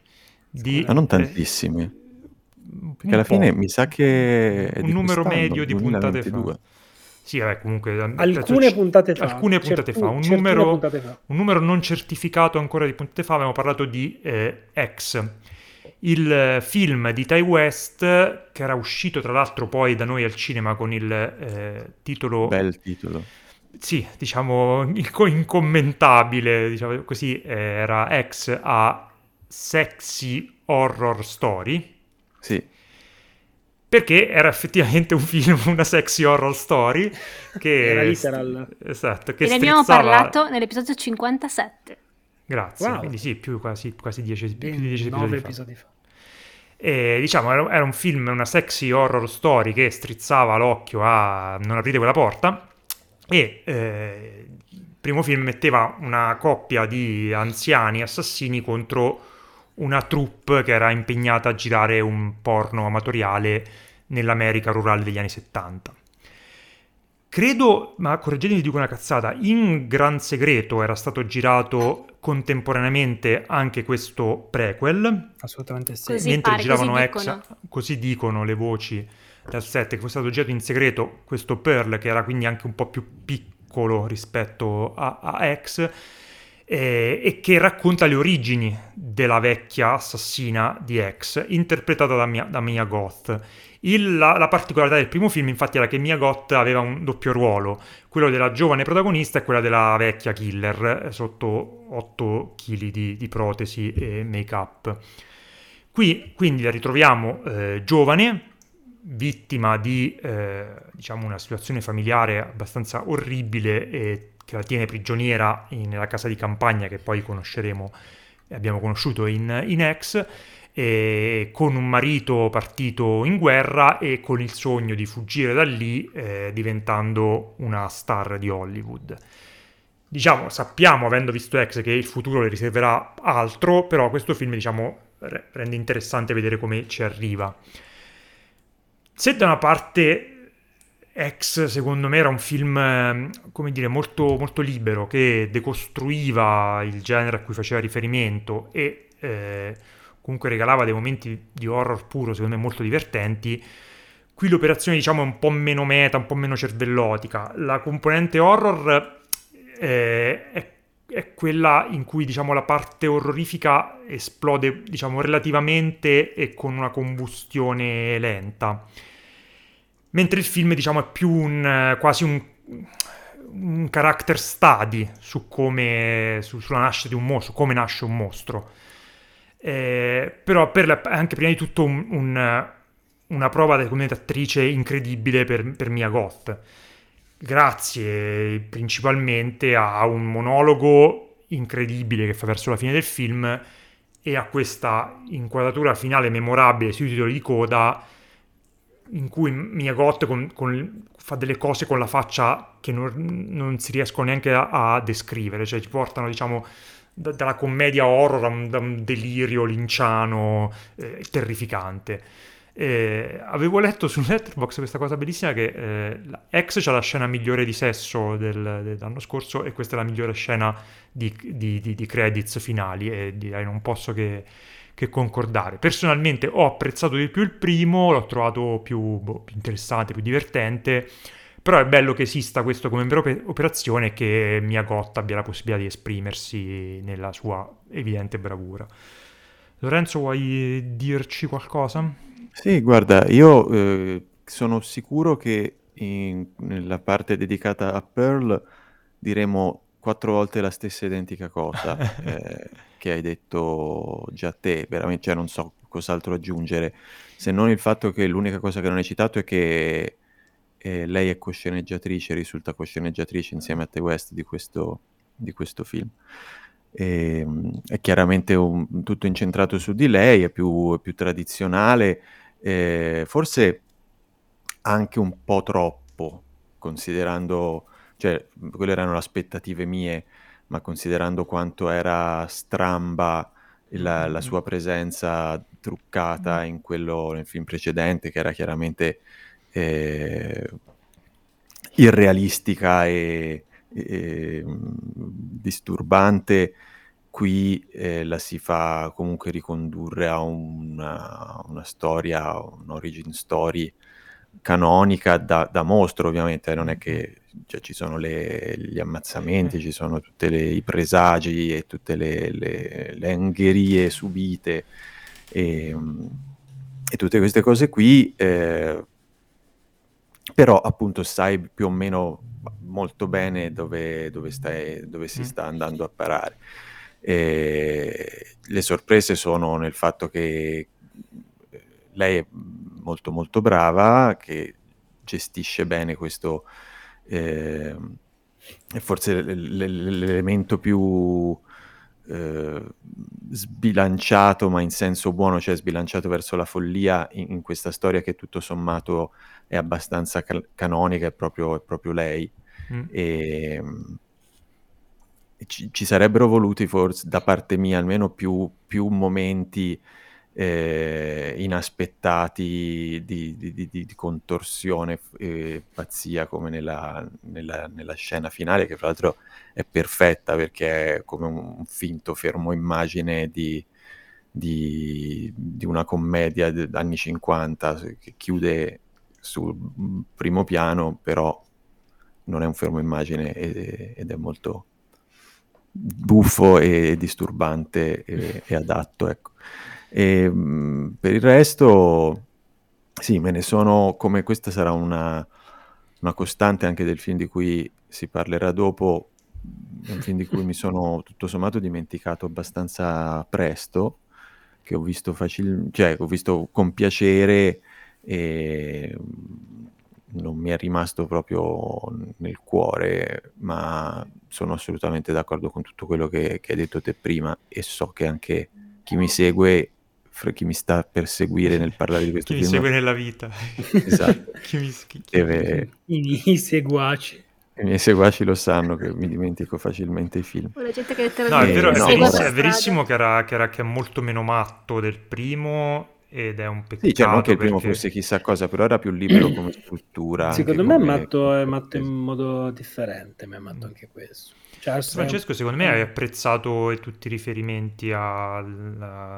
Speaker 2: Di,
Speaker 5: Ma non tantissimi. Eh, perché alla fine mi sa che
Speaker 2: è un numero medio di puntate fa. Sì, vabbè, comunque
Speaker 3: alcune c- puntate fa.
Speaker 2: Alcune puntate fa. Un numero, fa. un numero, non certificato ancora di puntate fa. Abbiamo parlato di eh, X, il film di Ty West che era uscito tra l'altro poi da noi al cinema con il eh, titolo.
Speaker 5: Bel titolo
Speaker 2: sì, diciamo incommentabile, diciamo così, era ex a Sexy Horror Story.
Speaker 5: Sì.
Speaker 2: Perché era effettivamente un film, una sexy horror story che...
Speaker 3: Era literal.
Speaker 2: Esatto, che
Speaker 4: e ne abbiamo parlato nell'episodio 57.
Speaker 2: Grazie, wow. quindi sì, più quasi, quasi 10, più di 10 episodi,
Speaker 3: episodi fa.
Speaker 2: E, diciamo, era, era un film, una sexy horror story che strizzava l'occhio a non aprite quella porta e eh, il primo film metteva una coppia di anziani assassini contro una troupe che era impegnata a girare un porno amatoriale nell'America rurale degli anni 70. Credo, ma correggetemi dico una cazzata, in gran segreto era stato girato contemporaneamente anche questo prequel.
Speaker 3: Assolutamente sì.
Speaker 4: Così
Speaker 2: mentre
Speaker 4: pare,
Speaker 2: giravano
Speaker 4: così
Speaker 2: ex,
Speaker 4: dicono.
Speaker 2: così dicono le voci dal set che fosse stato girato in segreto questo Pearl che era quindi anche un po' più piccolo rispetto a, a X eh, e che racconta le origini della vecchia assassina di X interpretata da Mia, da Mia Goth. Il, la, la, particolarità del primo film infatti era che Mia Goth aveva un doppio ruolo, quello della giovane protagonista e quella della vecchia killer, eh, sotto 8 kg di, di protesi e make-up. Qui quindi la ritroviamo eh, giovane, vittima di eh, diciamo una situazione familiare abbastanza orribile e che la tiene prigioniera in, nella casa di campagna che poi conosceremo abbiamo conosciuto in, in Ex e con un marito partito in guerra e con il sogno di fuggire da lì eh, diventando una star di Hollywood. Diciamo, sappiamo, avendo visto Ex, che il futuro le riserverà altro, però questo film, diciamo, rende interessante vedere come ci arriva. Se da una parte X, secondo me, era un film, ehm, come dire, molto, molto libero, che decostruiva il genere a cui faceva riferimento e eh, comunque regalava dei momenti di horror puro, secondo me, molto divertenti. Qui l'operazione, diciamo, è un po' meno meta, un po' meno cervellotica. La componente horror eh, è, è, quella in cui, diciamo, la parte orrorifica esplode, diciamo, relativamente e con una combustione lenta mentre il film diciamo è più un, quasi un, un character study su come su, sulla nascita di un mostro, come nasce un mostro. Eh, però per la, anche prima di tutto un, un, una prova di commentatrice incredibile per, per Mia Goth. Grazie principalmente a un monologo incredibile che fa verso la fine del film e a questa inquadratura finale memorabile sui titoli di coda in cui Miyagot con, con, fa delle cose con la faccia che non, non si riescono neanche a, a, descrivere, cioè ci portano, diciamo, da, dalla commedia horror a un, da un delirio linciano eh, terrificante. Eh, avevo letto su Letterboxd questa cosa bellissima che eh, X c'ha la scena migliore di sesso del, dell'anno scorso e questa è la migliore scena di, di, di, di credits finali e direi non posso che che concordare. Personalmente ho apprezzato di più il primo, l'ho trovato più, boh, più interessante, più divertente, però è bello che esista questo come vera operazione e che Miyagot abbia la possibilità di esprimersi nella sua evidente bravura. Lorenzo, vuoi dirci qualcosa?
Speaker 5: Sì, guarda, io eh, sono sicuro che in, nella parte dedicata a Pearl diremo quattro volte la stessa identica cosa. eh, che hai detto già te, veramente, cioè non so cos'altro aggiungere, se non il fatto che l'unica cosa che non hai citato è che eh, lei è cosceneggiatrice, risulta cosceneggiatrice insieme a Te West di questo, di questo film. E, ehm, è chiaramente un, tutto incentrato su di lei, è più, è più tradizionale, eh, forse anche un po' troppo, considerando, cioè, quelle erano le aspettative mie, ma considerando quanto era stramba la, la sua presenza truccata in quello, nel film precedente, che era chiaramente eh, irrealistica e, e, disturbante, qui eh, la si fa comunque ricondurre a una, una storia, un'origin story canonica da, da, mostro ovviamente, non è che cioè, ci sono le, gli ammazzamenti, ci sono tutti i presagi e tutte le, le, le angherie subite e, e, tutte queste cose qui, eh, però appunto sai più o meno molto bene dove, dove, stai, dove si mm. sta andando a parare. E le sorprese sono nel fatto che lei è molto molto brava, che gestisce bene questo, eh, forse l'elemento più eh, sbilanciato, ma in senso buono, cioè sbilanciato verso la follia in, in questa storia che tutto sommato è abbastanza cal- canonica, è proprio, è proprio lei. Mm. E, ci, ci, sarebbero voluti forse da parte mia almeno più, più momenti eh, inaspettati di, di, di, di contorsione e pazzia come nella, nella, nella, scena finale che fra l'altro è perfetta perché è come un, un finto fermo immagine di, una commedia degli anni 50 che chiude sul primo piano però non è un fermo immagine ed è molto buffo e disturbante e, e adatto ecco. E, ehm, per il resto, sì, me ne sono, come questa sarà una, una costante anche del film di cui si parlerà dopo, un film di cui mi sono tutto sommato dimenticato abbastanza presto, che ho visto, facil- cioè, ho visto con piacere e non mi è rimasto proprio nel cuore, ma sono assolutamente d'accordo con tutto quello che, che hai detto te prima e so che anche chi mi segue fra chi mi sta per seguire nel parlare di questo
Speaker 2: chi
Speaker 5: film.
Speaker 2: Chi mi segue nella vita.
Speaker 5: Esatto.
Speaker 2: chi mi, chi,
Speaker 3: deve... I miei seguaci.
Speaker 5: I miei seguaci lo sanno che mi dimentico facilmente i film.
Speaker 2: no, è, vero, è, verissimo, è verissimo che, era, che, era, che è molto meno matto del primo ed è un peccato.
Speaker 5: Sì, cioè non che il primo fosse chissà cosa, però era più libero come struttura.
Speaker 3: Secondo me
Speaker 5: come...
Speaker 3: è matto, è matto in modo differente, ma è matto anche questo.
Speaker 2: Cioè, Francesco, secondo me hai apprezzato tutti i riferimenti al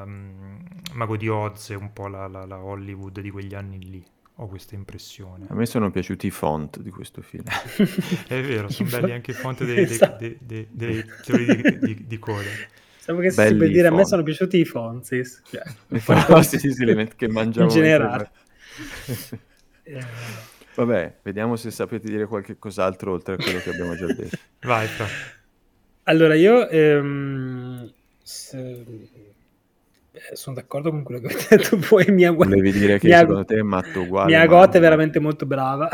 Speaker 2: um, Mago di Oz e un po' la, la, la, Hollywood di quegli anni lì. Ho questa impressione.
Speaker 5: A me sono piaciuti i font di questo film.
Speaker 2: È vero, sono belli anche i font dei, esatto. dei, dei, dei, dei di, di, coda.
Speaker 3: Stavo che si per dire, a me sono piaciuti i fonts. Cioè,
Speaker 5: I font, sì, sì, sì, che mangiamo.
Speaker 3: In generale.
Speaker 5: Vabbè, vediamo se sapete dire qualche cos'altro oltre a quello che abbiamo già detto.
Speaker 2: Vai, Fra.
Speaker 3: Allora, io ehm, se... sono d'accordo con quello che hai detto. Poi mia
Speaker 5: Volevi dire che secondo te è matto uguale.
Speaker 3: Mia Gote è veramente molto brava.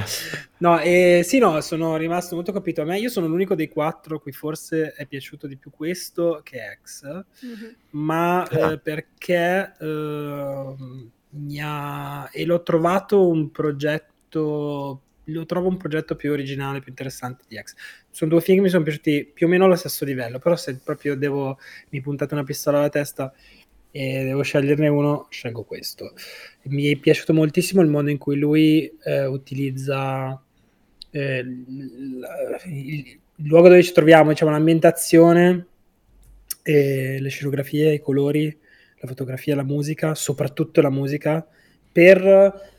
Speaker 3: no, e, sì, no, sono rimasto molto capito. A me, io sono l'unico dei quattro a cui forse è piaciuto di più questo che X, mm-hmm. ma ah. eh, perché eh, mi ha... e l'ho trovato un progetto lo trovo un progetto più originale, più interessante di X. Sono due film che mi sono piaciuti più o meno allo stesso livello, però se proprio devo, mi puntate una pistola alla testa e devo sceglierne uno, scelgo questo. Mi è piaciuto moltissimo il modo in cui lui eh, utilizza eh, il, il, luogo dove ci troviamo, diciamo l'ambientazione, eh, le scenografie, i colori, la fotografia, la musica, soprattutto la musica, per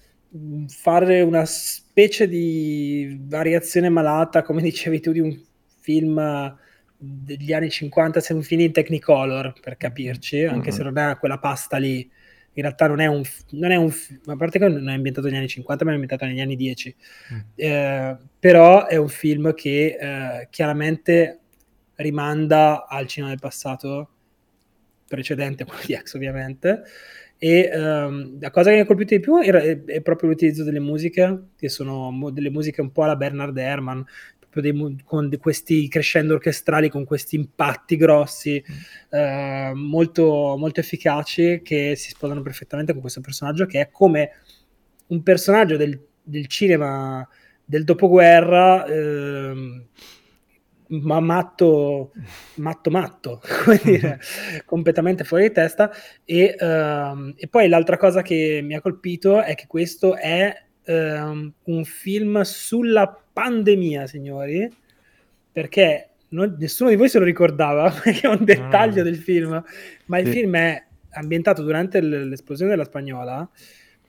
Speaker 3: fare una specie di variazione malata, come dicevi tu, di un film degli anni 50, se un film in Technicolor, per capirci, anche mm-hmm. se non è quella pasta lì. In realtà non è un, non è un a parte che non è ambientato negli anni 50, ma è ambientato negli anni 10. Mm. Eh, però è un film che eh, chiaramente rimanda al cinema del passato precedente quello di X ovviamente, e um, la cosa che mi ha colpito di più era, è, è, proprio l'utilizzo delle musiche, che sono mo- delle musiche un po' alla Bernard Herrmann, con questi crescendo orchestrali, con questi impatti grossi, mm. uh, molto, molto efficaci, che si sposano perfettamente con questo personaggio, che è come un personaggio del, del cinema del dopoguerra. Uh, ma matto, matto, matto, come dire, completamente fuori di testa. E, uh, e, poi l'altra cosa che mi ha colpito è che questo è uh, un film sulla pandemia, signori, perché non, nessuno di voi se lo ricordava, perché è un dettaglio mm. del film, ma il sì. film è ambientato durante l'esplosione della spagnola,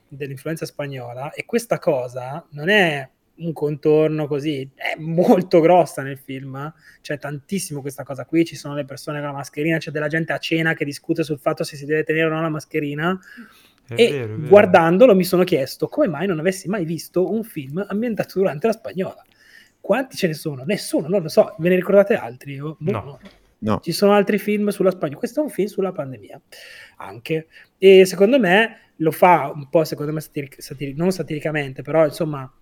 Speaker 3: dell'influenza spagnola, e questa cosa non è un contorno così, è molto grossa nel film, c'è tantissimo questa cosa qui, ci sono le persone con la mascherina, c'è della gente a cena che discute sul fatto se si deve tenere o no la mascherina. È e vero, vero. guardandolo mi sono chiesto come mai non avessi mai visto un film ambientato durante la spagnola. Quanti ce ne sono? Nessuno, non lo so. Ve ne ricordate altri? Boh,
Speaker 2: no.
Speaker 3: no. Ci sono altri film sulla spagnola. Questo è un film sulla pandemia, anche. E secondo me lo fa un po', secondo me, satiric- satiric- non satiricamente, però insomma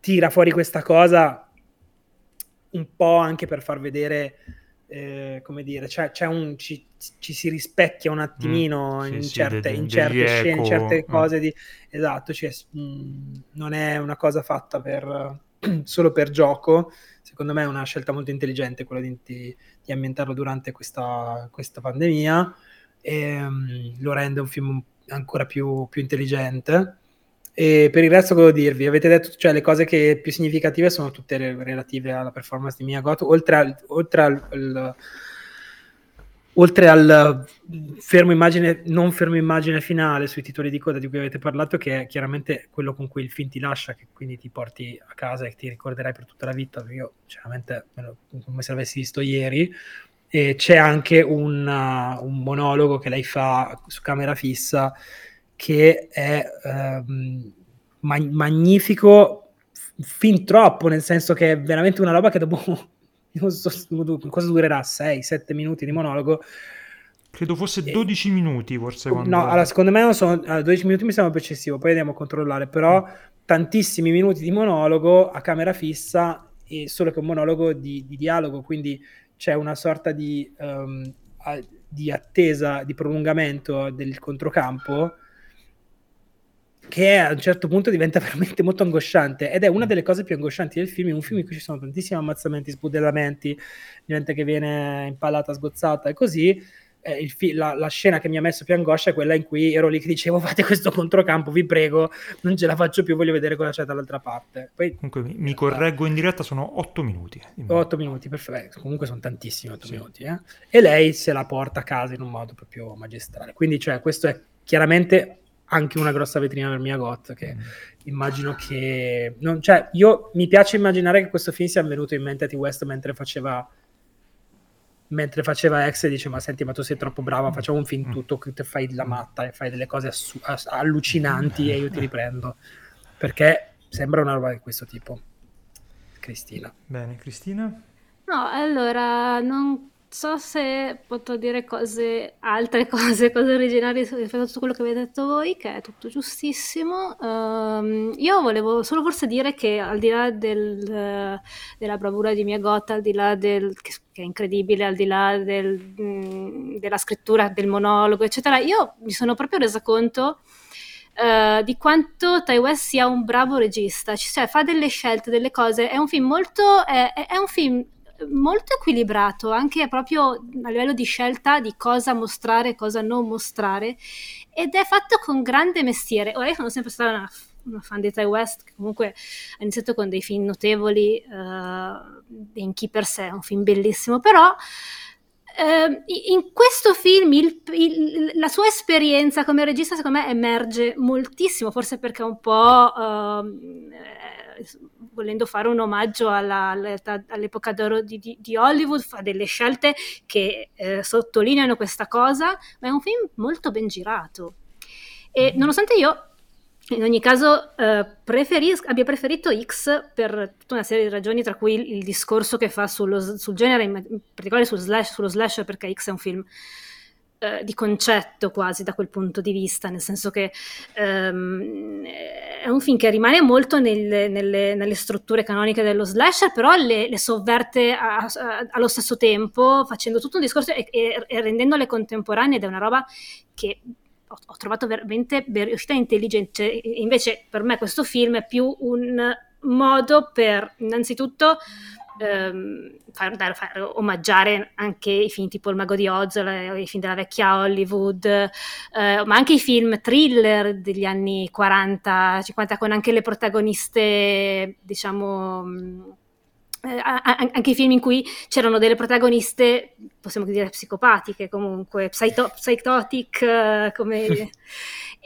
Speaker 3: tira fuori questa cosa un po' anche per far vedere eh, come dire, c'è, c'è un, ci, ci, si rispecchia un attimino mm, in, sì, certe, sì, in certe scene, in certe mm. cose di... Esatto, cioè, mh, mm, non è una cosa fatta per, solo per gioco, secondo me è una scelta molto intelligente quella di, di, di ambientarlo durante questa, questa pandemia. E um, lo rende un film ancora più, più intelligente e per il resto cosa dirvi? Avete detto, cioè le cose che più significative sono tutte relative alla performance di Miyagoto, oltre al, oltre al, al oltre al fermo immagine, non fermo immagine finale sui titoli di coda di cui avete parlato, che è chiaramente quello con cui il film ti lascia, che quindi ti porti a casa e ti ricorderai per tutta la vita. Io, sinceramente, come se l'avessi visto ieri. E c'è anche un, uh, un monologo che lei fa su camera fissa che è ehm, ma- magnifico fin troppo, nel senso che è veramente una roba che dopo non so cosa durerà 6-7 minuti di monologo.
Speaker 2: Credo fosse 12 e... minuti, forse. Quando...
Speaker 3: No, allora, secondo me non sono, allora, 12 minuti mi sembra eccessivo, poi andiamo a controllare, però mm. tantissimi minuti di monologo a camera fissa e solo che un monologo di, di dialogo, quindi c'è una sorta di, um, a, di attesa, di prolungamento del controcampo che a un certo punto diventa veramente molto angosciante ed è una delle cose più angoscianti del film, un film in cui ci sono tantissimi ammazzamenti, spudellamenti, gente che viene impallata, sgozzata e così. Eh, fi- la, la, scena che mi ha messo più angoscia è quella in cui ero lì che dicevo fate questo controcampo, vi prego, non ce la faccio più, voglio vedere cosa c'è dall'altra parte. Poi,
Speaker 2: comunque mi, mi correggo in diretta, sono 8 minuti.
Speaker 3: 8 minuti, perfetto, comunque sono tantissimi 8 sì. minuti. Eh? E lei se la porta a casa in un modo proprio magistrale. Quindi cioè, questo è chiaramente anche una grossa vetrina per Miyagot che mm. immagino che non, cioè io mi piace immaginare che questo film sia venuto in mente a T West mentre faceva mentre faceva ex e dice ma senti ma tu sei troppo brava facciamo un film mm. tutto che fai la matta e fai delle cose assu- ass- allucinanti e io ti riprendo. Perché sembra una roba di questo tipo. Cristina.
Speaker 2: Bene Cristina?
Speaker 4: No allora non so se potrò dire cose, altre cose, cose originali rispetto a tutto quello che avete detto voi, che è tutto giustissimo. Um, io volevo solo forse dire che al di là del, della bravura di Mia Gotta, al di là del che, è incredibile, al di là del, mm, della scrittura del monologo, eccetera, io mi sono proprio resa conto Uh, di quanto Tai West sia un bravo regista, cioè fa delle scelte, delle cose, è un film molto, è, è un film molto equilibrato anche proprio a livello di scelta di cosa mostrare e cosa non mostrare ed è fatto con grande mestiere. Ora io sono sempre stata una, una fan di Ty West che comunque ha iniziato con dei film notevoli, uh, in chi per sé è un film bellissimo, però Uh, in questo film il, il, la sua esperienza come regista secondo me emerge moltissimo, forse perché è un po' uh, volendo fare un omaggio alla, all'epoca d'oro di, di, di, Hollywood, fa delle scelte che eh, sottolineano questa cosa, ma è un film molto ben girato. E mm-hmm. nonostante io in ogni caso, eh, preferis- abbia preferito X per tutta una serie di ragioni, tra cui il, il discorso che fa sullo, sul genere, in, in particolare sul slash, sullo slash, perché X è un film eh, di concetto quasi da quel punto di vista, nel senso che ehm, è un film che rimane molto nel, nelle, nelle, strutture canoniche dello slasher, però le, le sovverte a, a, allo stesso tempo, facendo tutto un discorso e, e, e rendendole contemporanee ed è una roba che ho, ho trovato veramente riuscita intelligente. Invece per me questo film è più un modo per innanzitutto ehm, far, dare, far, omaggiare anche i film tipo Il Mago di Oz, i film della vecchia Hollywood, eh, ma anche i film thriller degli anni 40-50 con anche le protagoniste, diciamo eh, anche i film in cui c'erano delle protagoniste, possiamo dire psicopatiche comunque, psycho- psychotic, uh, come...
Speaker 3: E...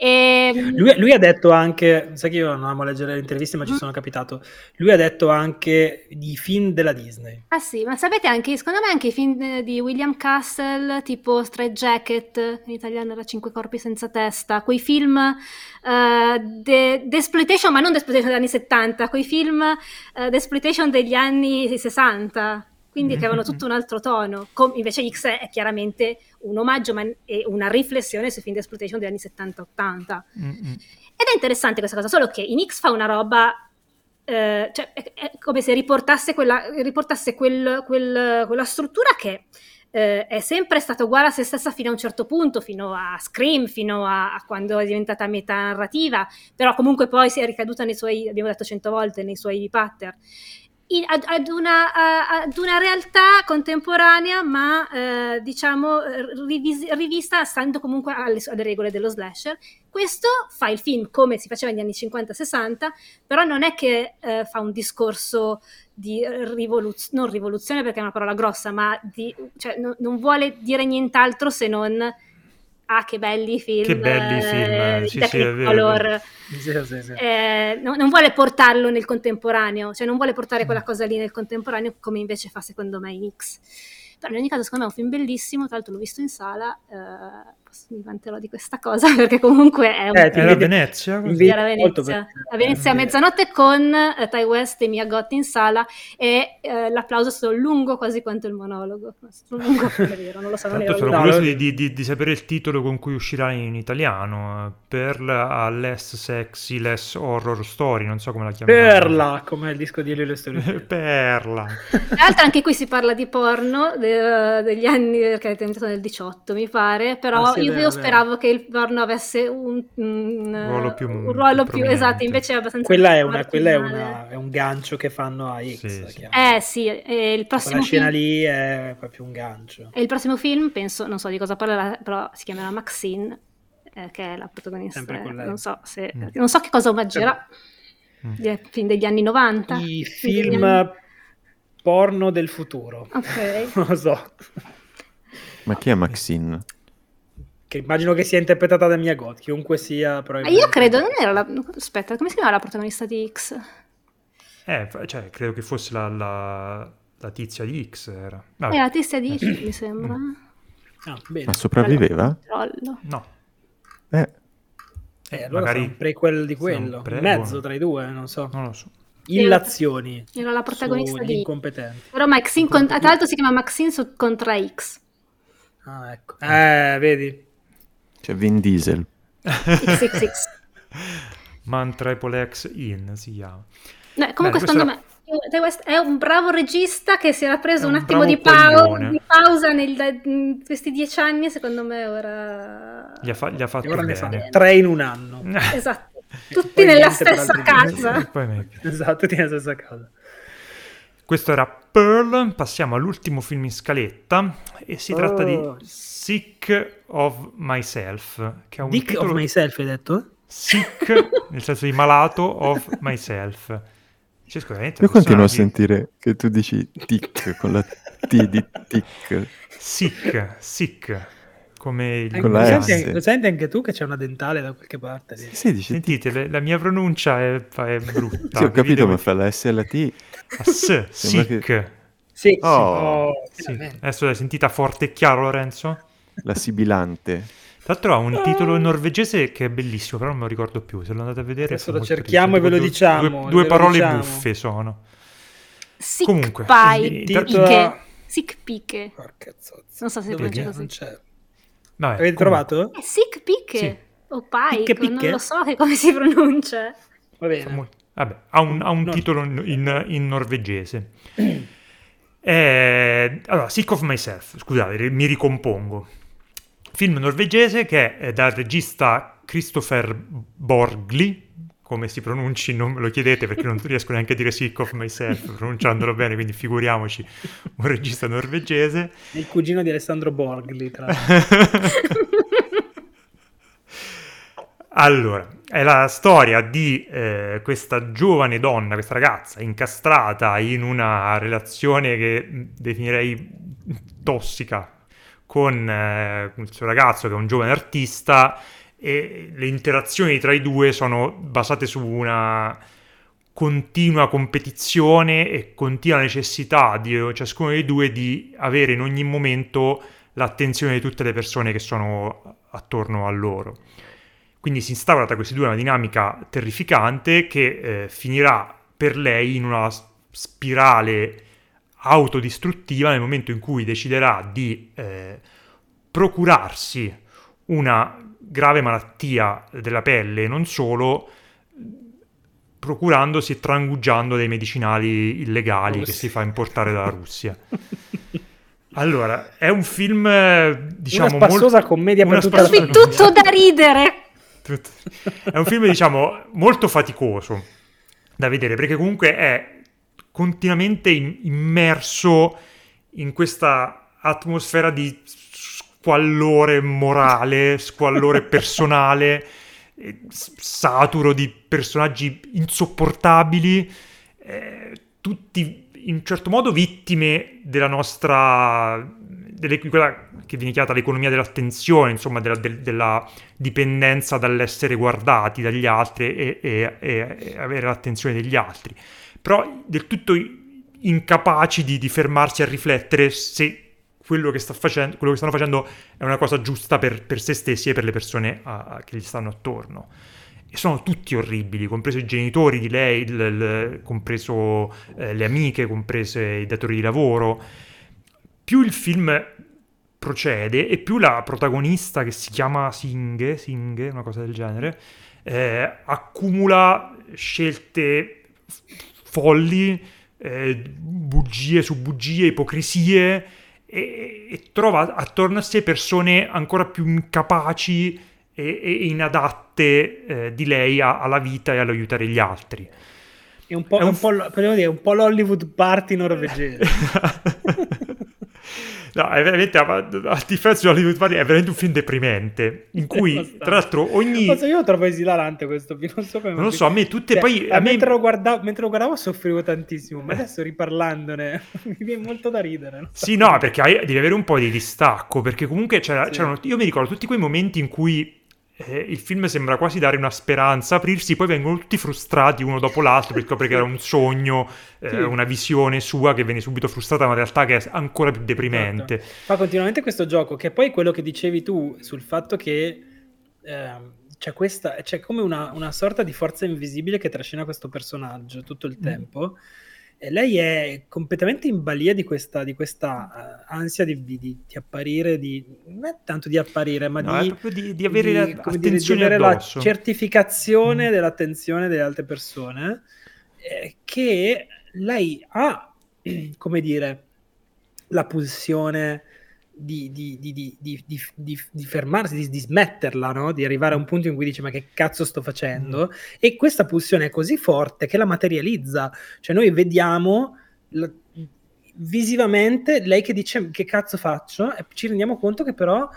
Speaker 3: Ehm, lui, lui, ha detto anche, sai che io non amo leggere le interviste ma ci mm. sono capitato, lui ha detto anche di film della Disney.
Speaker 4: Ah sì, ma sapete anche, secondo me anche i film di William Castle, tipo Straight Jacket, in italiano era Cinque corpi senza testa, quei film uh, d'exploitation, ma non d'exploitation degli anni 70, quei film uh, d'exploitation degli anni 60 quindi che avevano tutto un altro tono. Com- invece X è chiaramente un omaggio ma è una riflessione sui film di exploitation degli anni 70-80. Mm-hmm. Ed è interessante questa cosa, solo che in X fa una roba eh, cioè, è, è, come se riportasse, quella, riportasse quel, quel, quella struttura che eh, è sempre stata uguale a se stessa fino a un certo punto, fino a Scream, fino a, a quando è diventata metanarrativa, però comunque poi si è ricaduta nei suoi, abbiamo detto cento volte, nei suoi pattern in, ad, ad, una, ad, una, realtà contemporanea, ma eh, diciamo rivis- rivista stando comunque alle, alle, regole dello slasher. Questo fa il film come si faceva negli anni 50-60, però non è che eh, fa un discorso di rivoluzione, non rivoluzione perché è una parola grossa, ma di, cioè, no, non vuole dire nient'altro se non ah che belli film,
Speaker 2: che belli film,
Speaker 4: eh, sì, sì, è vero, sì, sì, sì. Eh, no, non vuole portarlo nel contemporaneo, cioè non vuole portare quella mm. cosa lì nel contemporaneo come invece fa secondo me in X. Però in ogni caso secondo me è un film bellissimo, tra l'altro l'ho visto in sala, eh, mi vanterò di questa cosa perché comunque è un...
Speaker 2: Eh, era a Venezia?
Speaker 4: Era a Venezia. A Venezia a mezzanotte con eh, Ty West e Mia Gotti in sala e eh, l'applauso è stato lungo quasi quanto il monologo. lungo è vero, non lo so. Non
Speaker 2: Tanto sono curioso di, di, di, sapere il titolo con cui uscirà in italiano. Pearl a less sexy, less horror story, non so come la chiamano.
Speaker 3: Perla, come il disco di Lilo Story.
Speaker 2: Perla.
Speaker 4: Tra l'altro anche qui si parla di porno de, degli anni, perché è diventato nel 18 mi pare, però... Ah, sì, io, io speravo che il porno avesse un, un
Speaker 2: ruolo più, un
Speaker 4: ruolo più esatto, invece è abbastanza.
Speaker 3: Quella è, una, quella è, una, è un gancio che fanno a X. Sì,
Speaker 4: sì. Eh sì, e il prossimo.
Speaker 3: La scena film... lì è proprio un gancio.
Speaker 4: E il prossimo film, penso, non so di cosa parlerà, però si chiamerà Maxine, eh, che è la protagonista. Non so, se, mm. non so che cosa omaggerà. Mm. Film degli anni 90.
Speaker 3: I film anni... porno del futuro.
Speaker 4: Ok.
Speaker 3: non lo so.
Speaker 5: Ma chi è Maxine?
Speaker 3: Che immagino che sia interpretata da Mia God, chiunque sia.
Speaker 4: Ma io credo, non era la... Aspetta, come si chiama la protagonista di X?
Speaker 2: Eh, cioè, credo che fosse la, la, la tizia di X. Era.
Speaker 4: Vabbè. Eh, la tizia di X, mi sembra. Mm.
Speaker 5: Ah, Ma sopravviveva?
Speaker 2: No.
Speaker 3: Eh. Eh, allora magari un prequel di quello, pre- mezzo tra i due, non so.
Speaker 2: Non lo so.
Speaker 3: Illazioni.
Speaker 4: Era la protagonista di
Speaker 3: incompetenti.
Speaker 4: Però Maxine, con... tra l'altro si chiama Maxine su... contra X.
Speaker 3: Ah, ecco. Eh, vedi.
Speaker 5: C'è Vin Diesel.
Speaker 4: XXX.
Speaker 2: Man Triple X In si chiama.
Speaker 4: No, comunque Beh, secondo me è un bravo regista che si era preso un, un, attimo di, pau- di, pausa in questi dieci anni secondo me ora
Speaker 2: gli ha, fa- gli ha fatto
Speaker 3: ora bene. tre in un anno
Speaker 4: esatto tutti nella stessa casa
Speaker 3: esatto tutti nella stessa casa
Speaker 2: questo era Pearl passiamo all'ultimo film in scaletta e si oh. tratta di oh. Sick of Myself. Che è un
Speaker 3: Dick
Speaker 2: titolo...
Speaker 3: of Myself hai detto?
Speaker 2: Sick, nel senso di malato of myself.
Speaker 5: Cioè, Io continuo a sentire che tu dici tic con la T di tic.
Speaker 2: Sick, sick. Come
Speaker 3: il con la senti, lo senti anche tu che c'è una dentale da qualche parte?
Speaker 5: Sì, sì dici
Speaker 2: Sentite, le, la mia pronuncia è, è brutta.
Speaker 5: sì, ho capito, ma fra la S e la T...
Speaker 2: A S, sick. Che...
Speaker 3: Sì, oh, oh,
Speaker 2: sì. Adesso l'hai sentita forte e chiaro, Lorenzo?
Speaker 5: La sibilante.
Speaker 2: Tra l'altro ha un titolo norvegese che è bellissimo, però non me lo ricordo più. Se lo andate a vedere.
Speaker 3: Adesso lo cerchiamo e ve lo diciamo.
Speaker 2: Due, due parole diciamo. buffe sono.
Speaker 4: Sick Comunque, pie. Titolo... Sick piche. Non so se
Speaker 3: pronuncia così. Vabbè, Avete trovato?
Speaker 4: È Sick Picche sì. o Pike, picche, non lo so che come si pronuncia.
Speaker 3: Va bene.
Speaker 2: Vabbè, ha un, ha un no. titolo in, in norvegese. eh, allora, Sick of Myself, scusate, mi ricompongo. Film norvegese che è dal regista Christopher Borgli, come si pronunci non me lo chiedete perché non riesco neanche a dire Sick of Myself pronunciandolo bene, quindi figuriamoci un regista norvegese.
Speaker 3: Il cugino di Alessandro Borgli, tra l'altro.
Speaker 2: Allora, è la storia di eh, questa giovane donna, questa ragazza incastrata in una relazione che definirei tossica con eh, il suo ragazzo che è un giovane artista e le interazioni tra i due sono basate su una continua competizione e continua necessità di ciascuno dei due di avere in ogni momento l'attenzione di tutte le persone che sono attorno a loro. Quindi si instaura tra questi due una dinamica terrificante che eh, finirà per lei in una spirale autodistruttiva nel momento in cui deciderà di eh, procurarsi una grave malattia della pelle e non solo, procurandosi e trangugiando dei medicinali illegali Russia. che si fa importare dalla Russia. Allora, è un film, diciamo,
Speaker 3: una spassosa molto... commedia
Speaker 4: per tutta la tutto da ridere.
Speaker 2: È un film, diciamo, molto faticoso da vedere perché comunque è continuamente immerso in questa atmosfera di squallore morale, squallore personale, saturo di personaggi insopportabili, eh, tutti in certo modo vittime della nostra delle, quella che viene chiamata l'economia dell'attenzione, insomma, della, de, della dipendenza dall'essere guardati dagli altri e, e, e, avere l'attenzione degli altri. Però del tutto incapaci di, di fermarsi a riflettere se quello che, facendo, quello che, stanno facendo è una cosa giusta per, per se stessi e per le persone a, a, che gli stanno attorno. E sono tutti orribili, compreso i genitori di lei, il, il, compreso eh, le amiche, comprese i datori di lavoro più il film procede e più la protagonista che si chiama Singhe, Singhe una cosa del genere, eh, accumula scelte folli, eh, bugie su bugie, ipocrisie e, e, trova attorno a sé persone ancora più incapaci e, e inadatte eh, di lei a, alla vita e all'aiutare gli altri.
Speaker 3: È un po', è un, un po', dire, un po' l'Hollywood party norvegese.
Speaker 2: No, è veramente, a, a differenza di Hollywood Party, è veramente un film deprimente, in cui, tra l'altro, ogni...
Speaker 3: Cosa io lo trovo esilarante questo film, non so come...
Speaker 2: Non lo so, a me tutte cioè, poi...
Speaker 3: A mentre, me... Lo guardavo, mentre lo guardavo soffrivo tantissimo, ma adesso riparlandone mi viene molto da ridere.
Speaker 2: So sì, no, perché hai, devi avere un po' di distacco, perché comunque c'era, sì. c'erano... Io mi ricordo tutti quei momenti in cui eh, il film sembra quasi dare una speranza, aprirsi, poi vengono tutti frustrati uno dopo l'altro perché scopre che era un sogno, eh, sì. una visione sua che viene subito frustrata, ma in realtà che è ancora più deprimente. Esatto.
Speaker 3: Fa continuamente questo gioco, che poi quello che dicevi tu sul fatto che eh, c'è, questa, c'è come una, una, sorta di forza invisibile che trascina questo personaggio tutto il mm. tempo. Lei è completamente in balia di questa, di questa uh, ansia di, di, di, apparire, di, non è tanto di apparire, ma no,
Speaker 2: di, di, avere, la, dire, di avere
Speaker 3: la certificazione mm. dell'attenzione delle altre persone, eh, che lei ha, come dire, la pulsione di, di, di, di fermarsi, di, smetterla, no? di arrivare a un punto in cui dice ma che cazzo sto facendo? Mm. E questa pulsione è così forte che la materializza, cioè noi vediamo la, visivamente lei che dice che cazzo faccio e ci rendiamo conto che però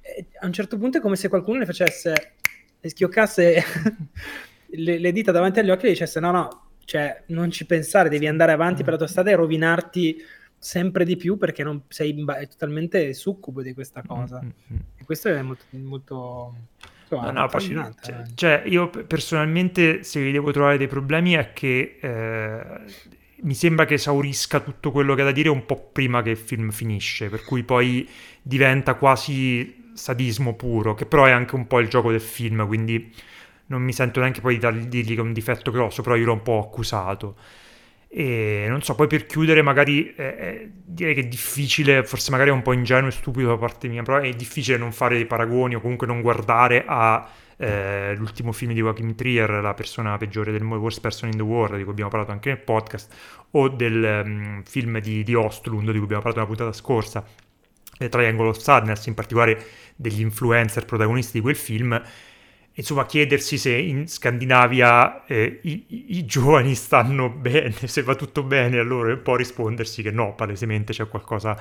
Speaker 3: eh, a un certo punto è come se qualcuno le facesse, le schioccasse le, le, dita davanti agli occhi e le dicesse no no, cioè non ci pensare, devi andare avanti mm. per la tua strada e rovinarti sempre di più perché non sei ba- totalmente succubo di questa cosa. Mm-hmm. E questo è molto, molto insomma, no, no, affascinante.
Speaker 2: Poi, cioè, cioè, io personalmente, se vi devo trovare dei problemi, è che eh, mi sembra che esaurisca tutto quello che ha da dire un po' prima che il film finisce, per cui poi diventa quasi sadismo puro, che però è anche un po' il gioco del film, quindi non mi sento neanche poi di dirgli che è un difetto grosso, però io l'ho un po' accusato. E non so, poi per chiudere magari eh, direi che è difficile, forse magari è un po' ingenuo e stupido da parte mia, però è difficile non fare dei paragoni o comunque non guardare a eh, l'ultimo film di Joachim Trier, La persona peggiore del mondo, Worst Person in the World, di cui abbiamo parlato anche nel podcast, o del um, film di, di Ostlund, di cui abbiamo parlato nella puntata scorsa, eh, Triangle of Sadness, in particolare degli influencer protagonisti di quel film, insomma, chiedersi se in Scandinavia eh, i, i, giovani stanno bene, se va tutto bene a loro, e poi rispondersi che no, palesemente c'è qualcosa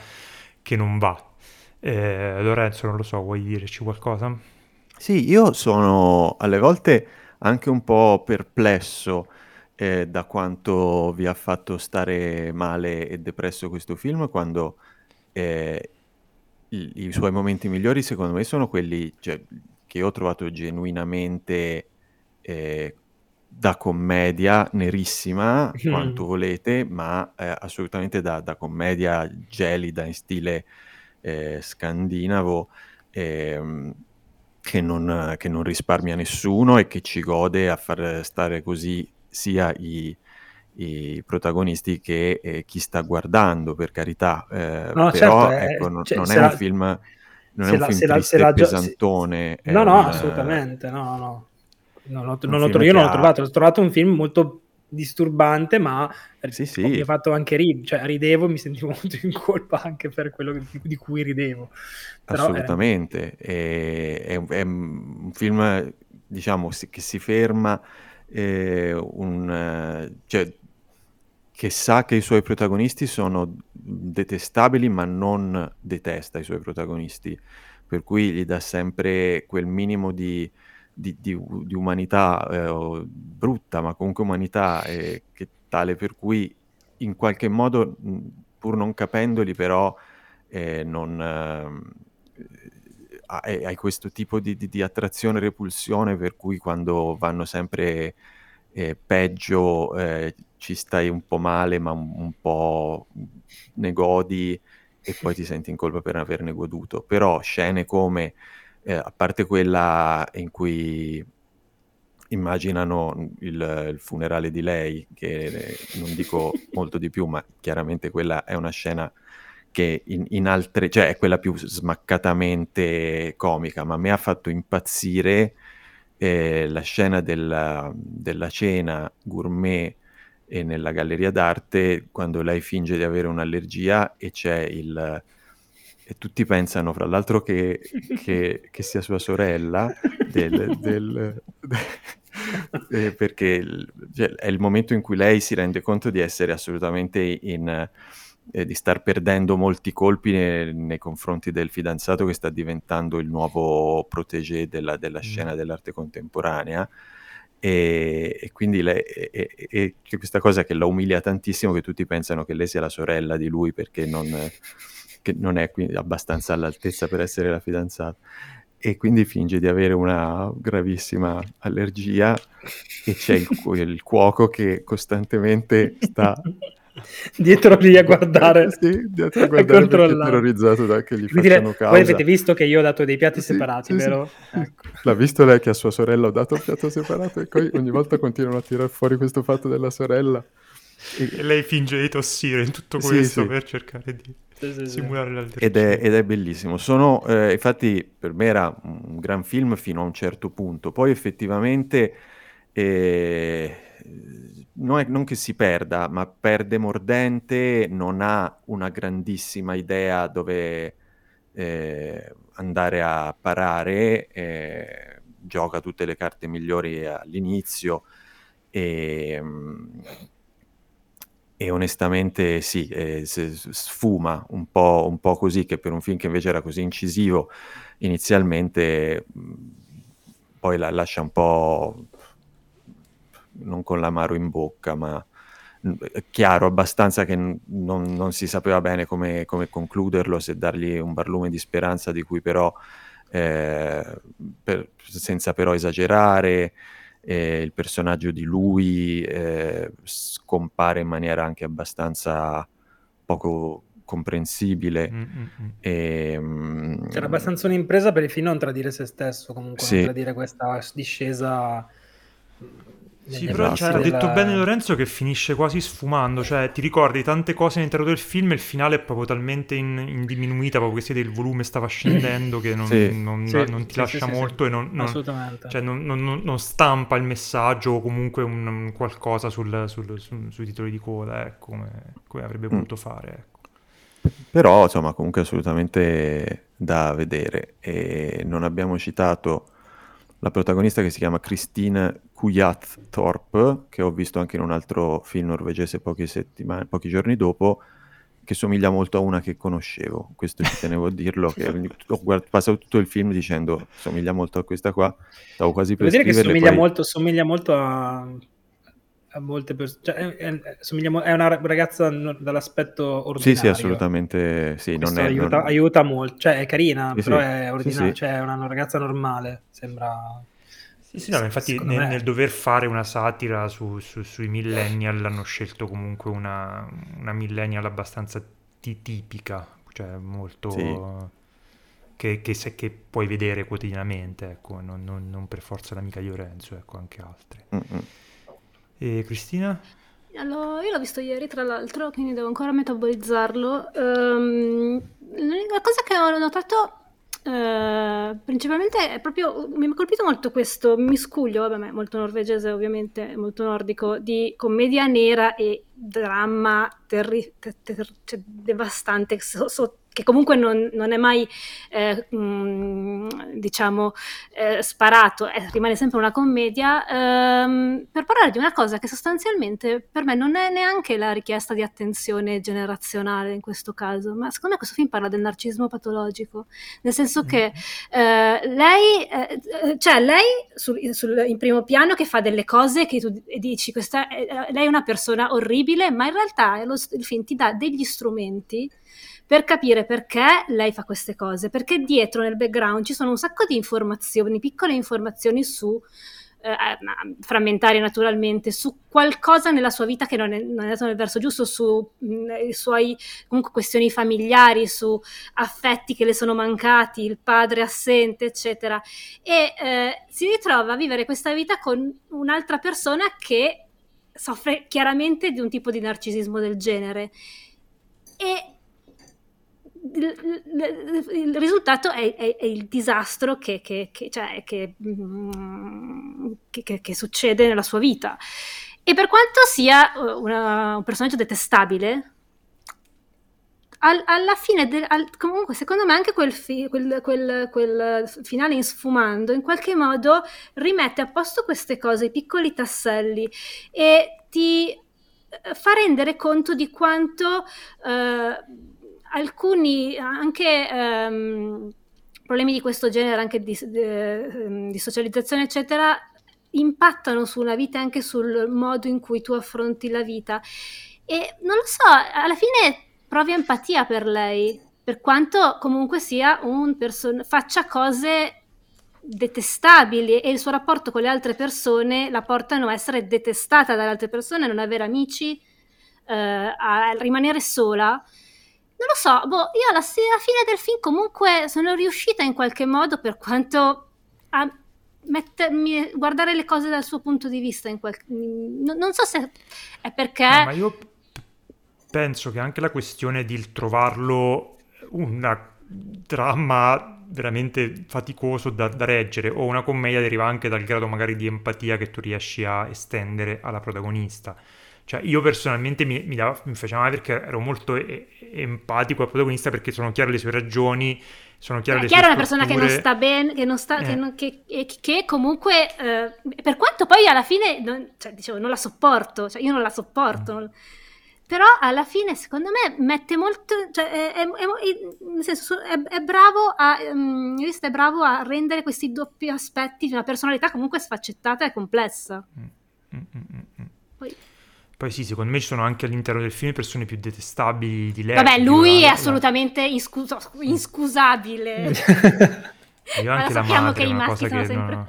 Speaker 2: che non va. Eh, Lorenzo, non lo so, vuoi dirci qualcosa?
Speaker 5: Sì, io sono alle volte anche un po' perplesso eh, da quanto vi ha fatto stare male e depresso questo film quando eh, i, i, suoi momenti migliori secondo me sono quelli cioè, che ho trovato genuinamente eh, da commedia nerissima mm. quanto volete, ma eh, assolutamente da, da, commedia gelida in stile eh, scandinavo. Ehm, che non, che non, risparmia nessuno e che ci gode a far stare così sia i, i protagonisti che eh, chi sta guardando, per carità. Eh, no, però certo, ecco, non, cioè, non è un film non è un la, film la, triste la, pesantone.
Speaker 3: Se, no, no, un, assolutamente, no, no. Non ho, non ho, io non l'ho trovato, ho trovato un film molto disturbante, ma sì, sì. mi ha fatto anche ridere, cioè ridevo e mi sentivo molto in colpa anche per quello di, cui ridevo.
Speaker 5: Però, Assolutamente, eh... è, è, è, un film, diciamo, che si ferma, eh, un, cioè, che sa che i suoi protagonisti sono detestabili, ma non detesta i suoi protagonisti, per cui gli dà sempre quel minimo di, di, di, di umanità eh, brutta, ma comunque umanità eh, che tale per cui in qualche modo, pur non capendoli, però eh, non, eh, hai questo tipo di, di, di attrazione e repulsione per cui quando vanno sempre eh, peggio eh, ci stai un po' male, ma un, un, po' ne godi e poi ti senti in colpa per averne goduto. Però scene come, eh, a parte quella in cui immaginano il, il, funerale di lei, che eh, non dico molto di più, ma chiaramente quella è una scena che in, in, altre, cioè è quella più smaccatamente comica, ma mi ha fatto impazzire eh, la scena della, della cena gourmet e nella galleria d'arte quando lei finge di avere un'allergia e c'è il... E tutti pensano, fra l'altro, che, che, che sia sua sorella, del, del, eh, perché cioè, è il momento in cui lei si rende conto di essere assolutamente in, eh, di star perdendo molti colpi ne, nei confronti del fidanzato che sta diventando il nuovo protégé della, della mm. scena dell'arte contemporanea e, e quindi lei, e, e, questa cosa che la umilia tantissimo che tutti pensano che lei sia la sorella di lui perché non, non è abbastanza all'altezza per essere la fidanzata e quindi finge di avere una gravissima allergia e c'è il, il cuoco che costantemente sta
Speaker 3: dietro lì a guardare,
Speaker 5: sì, dietro a guardare terrorizzato da che gli Quindi facciano le, causa.
Speaker 3: Voi avete visto che io ho dato dei piatti sì, separati, sì, vero?
Speaker 5: Sì. Ecco. L'ha visto lei che a sua sorella ho dato un piatto separato e poi ogni volta continuano a tirare fuori questo fatto della sorella.
Speaker 2: E, e lei finge di tossire in tutto questo per cercare di simulare l'allergia.
Speaker 5: Ed è, ed è bellissimo. Sono, eh, infatti per me era un gran film fino a un certo punto, poi effettivamente... Eh, non, è, non che si perda, ma perde mordente, non ha una grandissima idea dove eh, andare a parare, eh, gioca tutte le carte migliori all'inizio e, e onestamente sì, eh, sfuma un po', un po', così, che per un film che invece era così incisivo inizialmente, poi la lascia un po' non con l'amaro in bocca, ma chiaro abbastanza che non, non si sapeva bene come, come, concluderlo, se dargli un barlume di speranza di cui però, eh, per, senza però esagerare, eh, il personaggio di lui eh, scompare in maniera anche abbastanza poco comprensibile. Mm-hmm.
Speaker 3: E, um, C'era abbastanza un'impresa per il film non tradire se stesso, comunque sì. non tradire questa discesa
Speaker 2: Sì, però ha detto bene Lorenzo che finisce quasi sfumando, cioè ti ricordi tante cose all'interno del film e il finale è proprio talmente in, in diminuita, proprio che il volume stava scendendo che non, sì. non, sì, non ti sì, lascia molto e non, cioè, non, stampa il messaggio o comunque un, qualcosa sul, sul, sul, sui titoli di coda, ecco, come, come avrebbe mm. voluto fare. Ecco.
Speaker 5: Però insomma comunque assolutamente da vedere e non abbiamo citato la protagonista che si chiama Christine Kuyat Thorpe, che ho visto anche in un altro film norvegese pochi, pochi giorni dopo, che somiglia molto a una che conoscevo. Questo ci tenevo a dirlo, che ho guard- passato tutto il film dicendo somiglia molto a questa qua, stavo quasi per
Speaker 3: Devo dire che somiglia, poi... molto, somiglia molto a, a molte persone, cioè, è, è, è, una ragazza dall'aspetto ordinario.
Speaker 5: Sì, sì, assolutamente sì. Non è,
Speaker 3: aiuta, non... aiuta, molto, cioè è carina, sì, però sì. è ordinaria, sì, cioè è una, una ragazza normale, sembra...
Speaker 2: Sì, sì, no, infatti nel, nel, dover fare una satira su, su, sui millennial hanno scelto comunque una, una millennial abbastanza t- tipica, cioè molto... Sì. Che, che, se, che, puoi vedere quotidianamente, ecco, non, non, non, per forza l'amica di Lorenzo, ecco, anche altre. Mm-hmm. E Cristina?
Speaker 4: Allora, io l'ho visto ieri, tra l'altro, quindi devo ancora metabolizzarlo. Um, l'unica cosa che ho notato Uh, principalmente è proprio mi ha colpito molto questo miscuglio, vabbè, molto norvegese ovviamente, molto nordico, di commedia nera e dramma terri- ter- ter- cioè, devastante so- so- che comunque non, non è mai, eh, mh, diciamo, eh, sparato, eh, rimane sempre una commedia, ehm, per parlare di una cosa che sostanzialmente per me non è neanche la richiesta di attenzione generazionale in questo caso, ma secondo me questo film parla del narcisismo patologico, nel senso che eh, lei, eh, eh, cioè lei sul, sul, in primo piano che fa delle cose che tu dici, questa, lei è una persona orribile, ma in realtà lo, il film ti dà degli strumenti per capire perché lei fa queste cose, perché dietro nel background ci sono un sacco di informazioni, piccole informazioni su eh, eh frammentarie naturalmente, su qualcosa nella sua vita che non è, non è andato nel verso giusto, su mm, suoi comunque questioni familiari, su affetti che le sono mancati, il padre assente, eccetera. E eh, si ritrova a vivere questa vita con un'altra persona che soffre chiaramente di un tipo di narcisismo del genere. E il, il risultato è, è, è, il disastro che, che, che, cioè, mm, che, succede nella sua vita. E per quanto sia uh, una, un personaggio detestabile, al, alla fine, del, al, comunque, secondo me, anche quel, fi, quel, quel, quel, finale in sfumando in qualche modo rimette a posto queste cose, i piccoli tasselli e ti eh, fa rendere conto di quanto. Uh, alcuni anche um, problemi di questo genere, anche di, di, ehm, di socializzazione, eccetera, impattano sulla vita e anche sul modo in cui tu affronti la vita. E non lo so, alla fine provi empatia per lei, per quanto comunque sia un person- faccia cose detestabili e il suo rapporto con le altre persone la portano a essere detestata dalle altre persone, a non avere amici, eh, a rimanere sola non lo so, boh, io alla, alla fine del film comunque sono riuscita in qualche modo per quanto a mettermi, guardare le cose dal suo punto di vista. Quel, non, non so se è perché... No,
Speaker 2: ma io penso che anche la questione di trovarlo un dramma veramente faticoso da, da, reggere o una commedia deriva anche dal grado magari di empatia che tu riesci a estendere alla protagonista. Cioè, io personalmente mi, mi, dava, mi faceva male perché ero molto e- empatico al protagonista perché sono chiare le sue ragioni, sono chiare
Speaker 4: è
Speaker 2: le sue
Speaker 4: una persona che non sta bene, che, non sta, eh. che, non, che, che, comunque, eh, per quanto poi alla fine, non, cioè, dicevo, non la sopporto, cioè io non la sopporto, mm. però alla fine secondo me mette molto, cioè, è, è, nel senso, è, bravo a, um, è bravo a rendere questi doppi aspetti di una personalità comunque sfaccettata e complessa. Mm, mm, mm, mm.
Speaker 2: poi... Poi sì, secondo me ci sono anche all'interno del film persone più detestabili di lei.
Speaker 4: Vabbè, lui è assolutamente inscusabile.
Speaker 2: Io anche la madre, che i maschi sono
Speaker 4: sempre... No...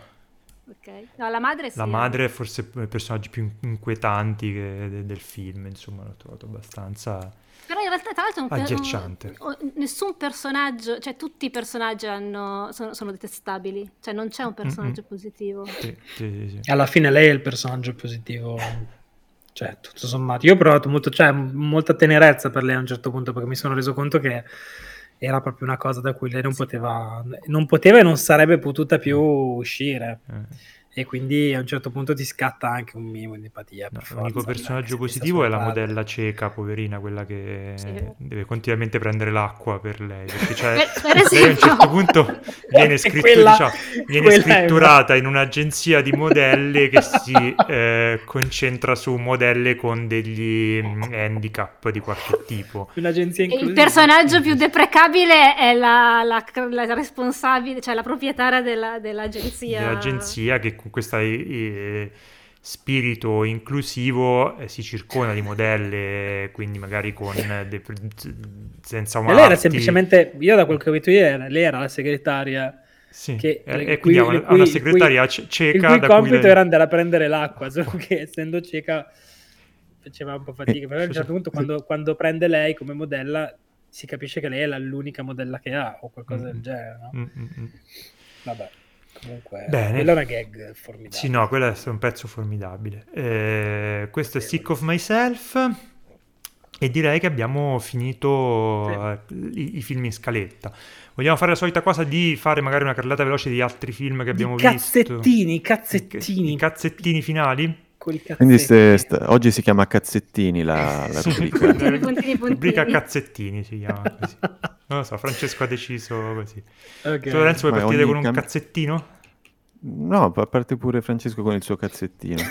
Speaker 4: Okay. No, la madre sì.
Speaker 2: La madre è forse uno dei personaggi più inquietanti de- del film, insomma, l'ho trovato abbastanza
Speaker 4: però in realtà, tra l'altro,
Speaker 2: agghiacciante.
Speaker 4: Un, un, nessun personaggio, cioè tutti i personaggi hanno, sono, sono, detestabili, cioè non c'è un personaggio mm-hmm. positivo.
Speaker 2: Sì, sì, sì.
Speaker 3: Alla fine lei è il personaggio positivo. Cioè, tutto sommato, io ho provato molto, cioè, molta tenerezza per lei a un certo punto perché mi sono reso conto che era proprio una cosa da cui lei non poteva, non poteva e non sarebbe potuta più uscire. Eh e quindi a un certo punto ti scatta anche un minimo di empatia.
Speaker 2: No, l'unico personaggio positivo è la modella cieca, poverina, quella che sì. deve continuamente prendere l'acqua per lei. Perché cioè, lei a un certo punto viene, scritto, quella, diciamo, viene scritturata in un'agenzia di modelle che si eh, concentra su modelle con degli mm, handicap di qualche tipo.
Speaker 4: Il personaggio più deprecabile è la, la, la responsabile, cioè la proprietaria della, dell'agenzia.
Speaker 2: Dell'agenzia che con questo eh, spirito inclusivo eh, si circonda di modelle, quindi magari con de- senza
Speaker 3: umani. Lei era semplicemente, io da quel che ho visto ieri, lei era la segretaria.
Speaker 2: Sì, che, e, quindi ha una segretaria cui, cieca.
Speaker 3: Il cui compito lei... era andare a prendere l'acqua, solo che essendo cieca faceva un po' fatica. Però a un certo punto, quando, quando prende lei come modella, si capisce che lei è l'unica modella che ha, o qualcosa mm-hmm. del genere. No? Mm-hmm. Vabbè. Comunque, Bene. quella è una gag formidabile.
Speaker 2: Sì, no, quello è un pezzo formidabile. Eh, questo è Sick of Myself. E direi che abbiamo finito sì. i, i, film in scaletta. Vogliamo fare la solita cosa di fare magari una carrellata veloce di altri film che abbiamo
Speaker 3: cazzettini, visto? Cazzettini,
Speaker 2: I cazzettini finali?
Speaker 5: Quindi ste, sta, oggi si chiama Cazzettini la, la rubrica.
Speaker 4: puntini, puntini,
Speaker 2: rubrica Cazzettini si chiama così. Non lo so, Francesco ha deciso così. Okay. Tu Lorenzo vuoi partire con un cam... cazzettino?
Speaker 5: No, a parte pure Francesco con il suo cazzettino.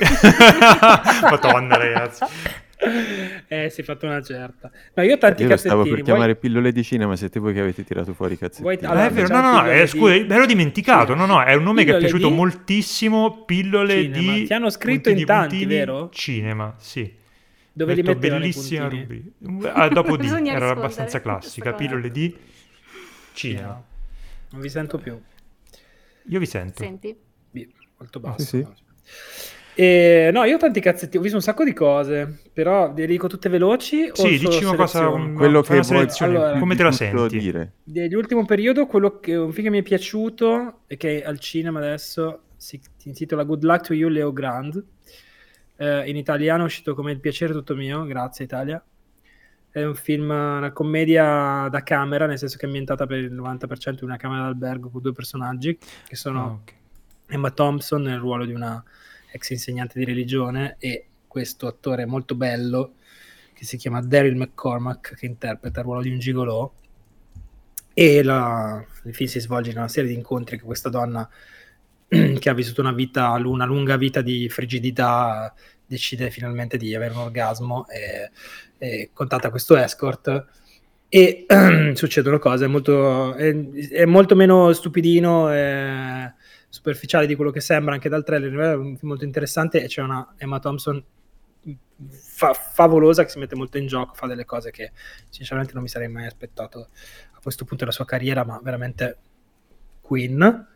Speaker 2: Madonna ragazzi.
Speaker 3: Eh, si è fatto una certa. No, io ho tanti
Speaker 5: io
Speaker 3: cazzettini.
Speaker 5: stavo per vuoi... chiamare pillole di cinema, siete voi che avete tirato fuori i cazzettini. Vuoi...
Speaker 2: Allora, ah, è vero, no, no, no, eh, scusa, me l'ho dimenticato. Sì. No, no, è un nome pillole che è piaciuto di... moltissimo. Pillole cinema. di...
Speaker 3: Ti hanno scritto in tanti, puntini, vero?
Speaker 2: Cinema, sì.
Speaker 3: Dove li mettevano
Speaker 2: bellissima rubrica. Ah, dopo di, era abbastanza classica. Pillole di cinema.
Speaker 3: Non vi sento più.
Speaker 2: Io vi sento.
Speaker 4: Senti?
Speaker 3: molto basso. Sì, sì. E, no, io ho tanti cazzetti, ho visto un sacco di cose, però le dico tutte veloci.
Speaker 2: Sì, dici una cosa, un,
Speaker 5: quello che vuoi,
Speaker 2: allora, come te la senti?
Speaker 3: Dire. Dell'ultimo periodo, quello che, un film che mi è piaciuto e che è al cinema adesso si intitola Good Luck to You, Leo Grand. Eh, in italiano è uscito come Il piacere tutto mio, grazie Italia. È un film, una commedia da camera, nel senso che è ambientata per il 90% in una camera d'albergo con due personaggi che sono oh, okay. Emma Thompson nel ruolo di una ex insegnante di religione e questo attore molto bello che si chiama Daryl McCormack che interpreta il ruolo di un gigolò e la, il film si svolge in una serie di incontri che questa donna che ha vissuto una vita, una lunga vita di frigidità decide finalmente di avere un orgasmo e, e contatta questo escort e succedono cose molto, è, è molto meno stupidino e, superficiale di quello che sembra anche dal trailer, è molto interessante e c'è una Emma Thompson fa- favolosa che si mette molto in gioco, fa delle cose che sinceramente non mi sarei mai aspettato a questo punto della sua carriera, ma veramente Queen.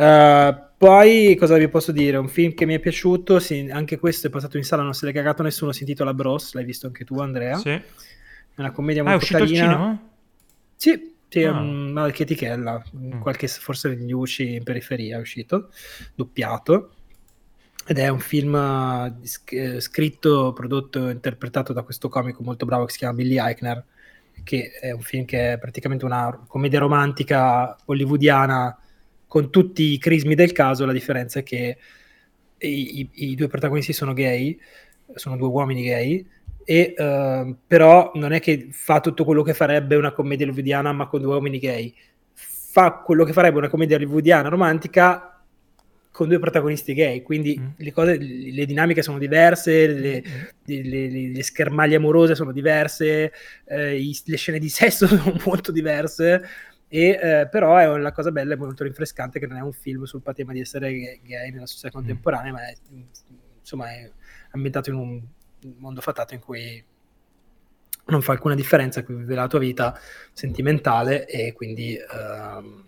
Speaker 3: Uh, poi cosa vi posso dire? Un film che mi è piaciuto, sì, anche questo è passato in sala, non se l'è cagato nessuno, si intitola Bros, l'hai visto anche tu Andrea?
Speaker 2: Sì. È
Speaker 3: una commedia molto carina.
Speaker 2: Ah, è uscito carina. al cinema?
Speaker 3: Sì, sì, ah. um, chetichella, mm. qualche, forse negli UCI in periferia è uscito, doppiato. Ed è un film uh, scritto, prodotto e interpretato da questo comico molto bravo che si chiama Billy Eichner, che è un film che è praticamente una commedia romantica hollywoodiana con tutti i crismi del caso, la differenza è che i, i, i due protagonisti sono gay, sono due uomini gay, e uh, però non è che fa tutto quello che farebbe una commedia hollywoodiana ma con due uomini gay fa quello che farebbe una commedia hollywoodiana romantica con due protagonisti gay quindi mm. le, cose, le dinamiche sono diverse le, le, le, le schermaglie amorose sono diverse eh, i, le scene di sesso sono molto diverse e, eh, però è una cosa bella e molto rinfrescante che non è un film sul tema di essere gay nella società mm. contemporanea ma è, insomma è ambientato in un mondo fatato in cui non fa alcuna differenza, qui vive la tua vita sentimentale e quindi uh,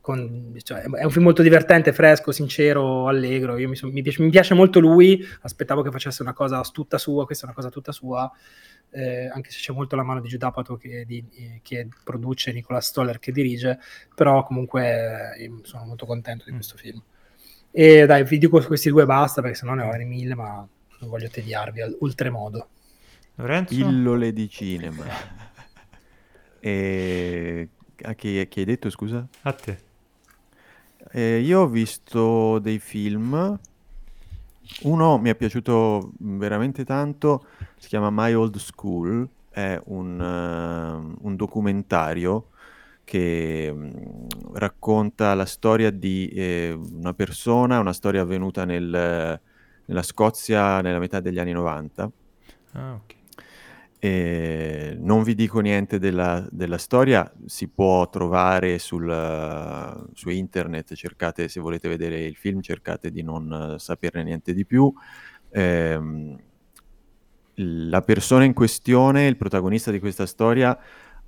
Speaker 3: con, cioè, è un film molto divertente, fresco, sincero, allegro. Mi, son, mi, piace, mi, piace, molto lui. Aspettavo che facesse una cosa tutta sua, questa è una cosa tutta sua. Eh, anche se c'è molto la mano di Giudapato che, di, che produce, Nicola Stoller che dirige, però comunque eh, sono molto contento di mm. questo film. E dai, vi dico questi due basta perché sennò ne ho mille, ma non voglio tediarvi oltremodo.
Speaker 2: Lorenzo?
Speaker 5: Pillole di cinema. e... A chi, chi hai detto, scusa?
Speaker 2: A te.
Speaker 5: Eh, io ho visto dei film. Uno mi è piaciuto veramente tanto, si chiama My Old School, è un, uh, un documentario che um, racconta la storia di eh, una persona, una storia avvenuta nel, nella Scozia nella metà degli anni 90.
Speaker 2: Ah, ok.
Speaker 5: E non vi dico niente della, della storia, si può trovare sul, su internet, cercate se volete vedere il film, cercate di non saperne niente di più. Eh, la persona in questione, il protagonista di questa storia,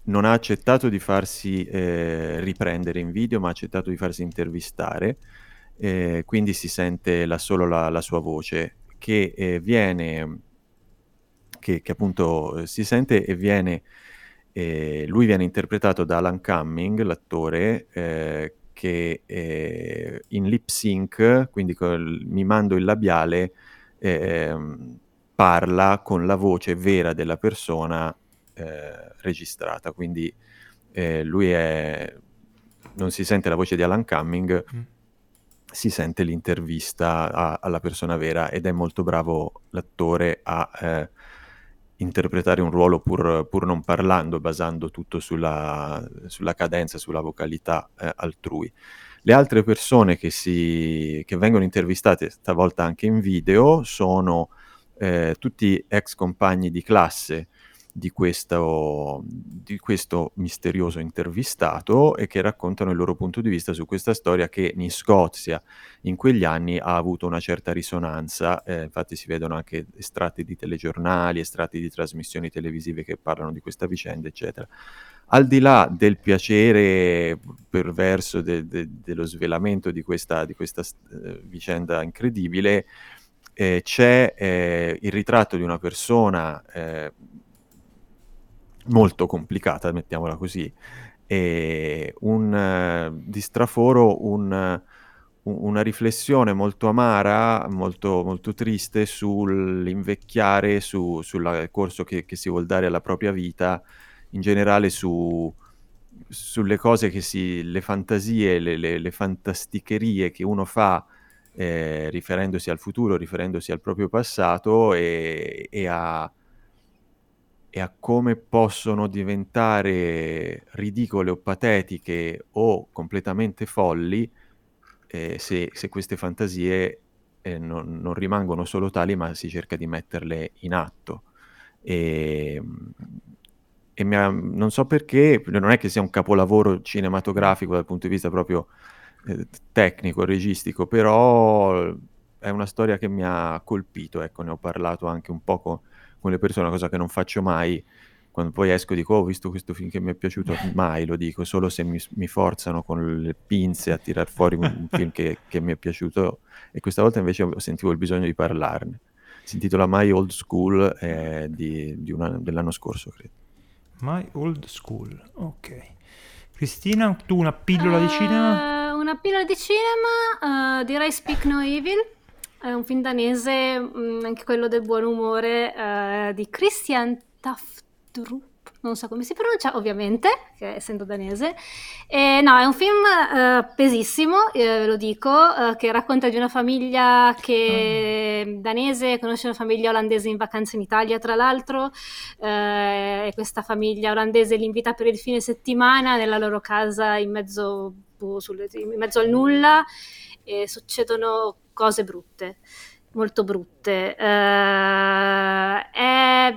Speaker 5: non ha accettato di farsi eh, riprendere in video, ma ha accettato di farsi intervistare, eh, quindi si sente la, solo la, la, sua voce, che eh, viene che, che appunto eh, si sente e viene, eh, lui viene interpretato da Alan Cumming, l'attore, eh, che eh, in lip sync, quindi col, mimando il labiale, ehm, parla con la voce vera della persona eh, registrata. Quindi eh, lui è, non si sente la voce di Alan Cumming, mm si sente l'intervista a, alla persona vera ed è molto bravo l'attore a eh, interpretare un ruolo pur, pur non parlando, basando tutto sulla, sulla cadenza, sulla vocalità eh, altrui. Le altre persone che, si, che, vengono intervistate, stavolta anche in video, sono eh, tutti ex compagni di classe di questo, di questo misterioso intervistato e che raccontano il loro punto di vista su questa storia che in Scozia in quegli anni ha avuto una certa risonanza, eh, infatti si vedono anche estratti di telegiornali, estratti di trasmissioni televisive che parlano di questa vicenda, eccetera. Al di là del piacere perverso de, de, dello svelamento di questa, di questa uh, vicenda incredibile, eh, c'è eh, il ritratto di una persona eh, molto complicata, mettiamola così, e un, uh, di straforo un, uh, una riflessione molto amara, molto, molto triste sull'invecchiare, su, sul corso che, che, si vuol dare alla propria vita, in generale su, sulle cose che si, le fantasie, le, le, le fantasticherie che uno fa eh, riferendosi al futuro, riferendosi al proprio passato e, e a e a come possono diventare ridicole o patetiche o completamente folli eh, se, se, queste fantasie eh, non, non, rimangono solo tali ma si cerca di metterle in atto. E, e ha, non so perché, non è che sia un capolavoro cinematografico dal punto di vista proprio eh, tecnico, registico, però è una storia che mi ha colpito, ecco, ne ho parlato anche un poco con le persone, cosa che non faccio mai. Quando poi esco dico, oh, ho visto questo film che mi è piaciuto, mai lo dico, solo se mi, mi forzano con le pinze a tirar fuori un film che, che, mi è piaciuto. E questa volta invece sentivo il bisogno di parlarne. Si intitola My Old School eh, di, di una, dell'anno scorso, credo.
Speaker 2: My Old School, ok. Cristina, tu una pillola uh, di cinema?
Speaker 4: Una pillola di cinema, uh, direi Speak No Evil è un film danese, mh, mm, anche quello del buon umore, uh, di Christian Taftrup non so come si pronuncia, ovviamente, che essendo danese. E, no, è un film uh, pesissimo, eh, ve lo dico, uh, che racconta di una famiglia che mm. danese conosce una famiglia olandese in vacanza in Italia, tra l'altro, uh, e questa famiglia olandese li invita per il fine settimana nella loro casa in mezzo, boh, sulle, in mezzo al nulla e succedono cose brutte, molto brutte. Uh, è,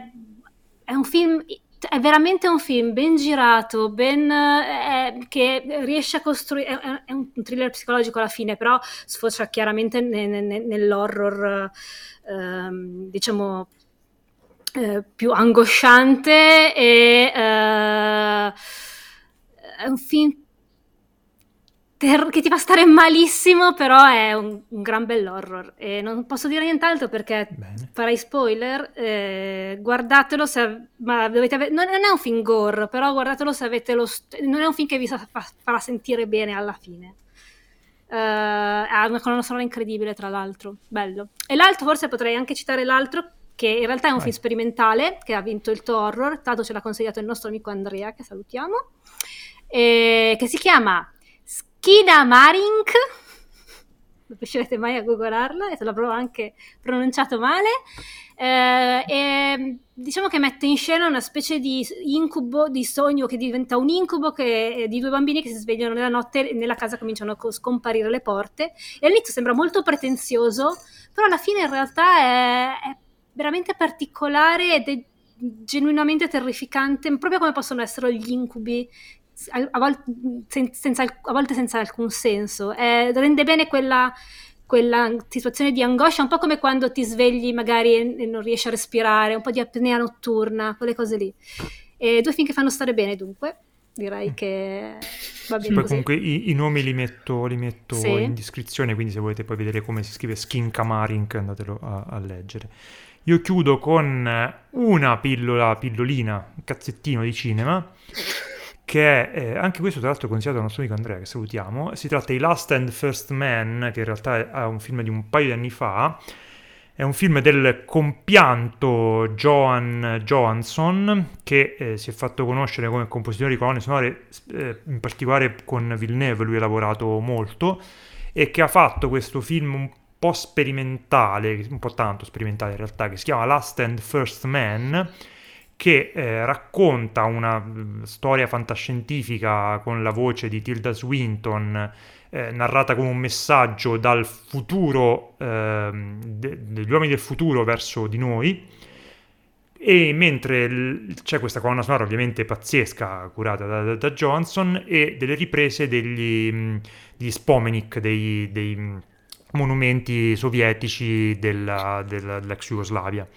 Speaker 4: è, un film, è veramente un film ben girato, ben, è, che riesce a costruire, è, è, un thriller psicologico alla fine, però sfocia chiaramente ne, ne, nell'horror, uh, diciamo, uh, più angosciante e uh, è un film ter- che ti fa stare malissimo, però è un, un gran bell'horror. E non posso dire nient'altro perché Bene. farei spoiler. Eh, guardatelo se ma dovete ave- non, non, è un film gore, però guardatelo se avete lo... St- non è un film che vi fa- farà sentire bene alla fine. Uh, ha una colonna sonora incredibile, tra l'altro. Bello. E l'altro, forse potrei anche citare l'altro, che in realtà è un Vai. film sperimentale che ha vinto il Horror. Tanto ce l'ha consigliato il nostro amico Andrea, che salutiamo. E, che si chiama Skina Marink. Non riuscirete mai a googolarla, e se l'avrò anche pronunciato male. Eh, e diciamo che mette in scena una specie di incubo, di sogno che diventa un incubo che, di due bambini che si svegliano nella notte e nella casa cominciano a scomparire le porte. E all'inizio sembra molto pretenzioso, però alla fine in realtà è, è veramente particolare ed è genuinamente terrificante, proprio come possono essere gli incubi a, volte senza, a volte senza alcun senso. Eh, rende bene quella, quella, situazione di angoscia, un po' come quando ti svegli magari e, e non riesci a respirare, un po' di apnea notturna, quelle cose lì. E due film che fanno stare bene dunque. Direi che va bene.
Speaker 2: Poi così. comunque i, i, nomi li metto, li metto sì. in descrizione, quindi se volete poi vedere come si scrive Skin Kamarink andatelo a, a leggere. Io chiudo con una pillola, pillolina, un cazzettino di cinema che è eh, anche questo tra l'altro consigliato dal nostro amico Andrea che salutiamo. Si tratta di Last and First Man che in realtà è un film di un paio di anni fa. È un film del compianto Johan Johansson che eh, si è fatto conoscere come compositore di colonne sonore eh, in particolare con Villeneuve lui ha lavorato molto e che ha fatto questo film un po' sperimentale un po' tanto sperimentale in realtà che si chiama Last and First Man che eh, racconta una mm, storia fantascientifica con la voce di Tilda Swinton, eh, narrata come un messaggio dal futuro, eh, de- degli uomini del futuro verso di noi. E mentre l- c'è questa colonna sonora ovviamente pazzesca, curata da, da, da Johnson, e delle riprese degli, mm, degli spomenik, dei, dei mm, monumenti sovietici della, della, dell'ex Jugoslavia.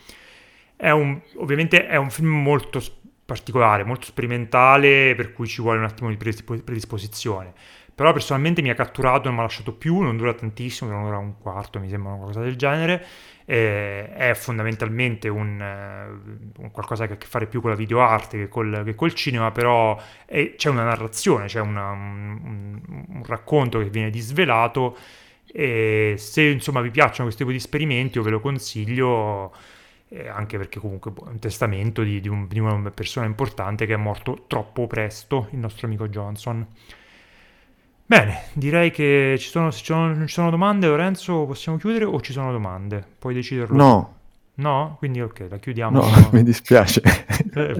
Speaker 2: È un, ovviamente è un film molto particolare, molto sperimentale, per cui ci vuole un attimo di predisposizione. Però personalmente mi ha catturato, non mi ha lasciato più, non dura tantissimo, dura un'ora un quarto, mi sembra una cosa del genere. Eh, è fondamentalmente un, uh, un, qualcosa che ha a che fare più con la videoarte che col, che col cinema, però è, c'è una narrazione, c'è una, un, un, racconto che viene disvelato. E se insomma vi piacciono questo tipo di esperimenti, io ve lo consiglio eh, anche perché comunque boh, è un testamento di, di, un, di, una persona importante che è morto troppo presto, il nostro amico Johnson. Bene, direi che ci sono, se ci sono, non ci sono domande, Lorenzo, possiamo chiudere o ci sono domande? Puoi deciderlo?
Speaker 5: No.
Speaker 2: No? Quindi ok, la chiudiamo.
Speaker 5: No, mi dispiace.
Speaker 2: Eh,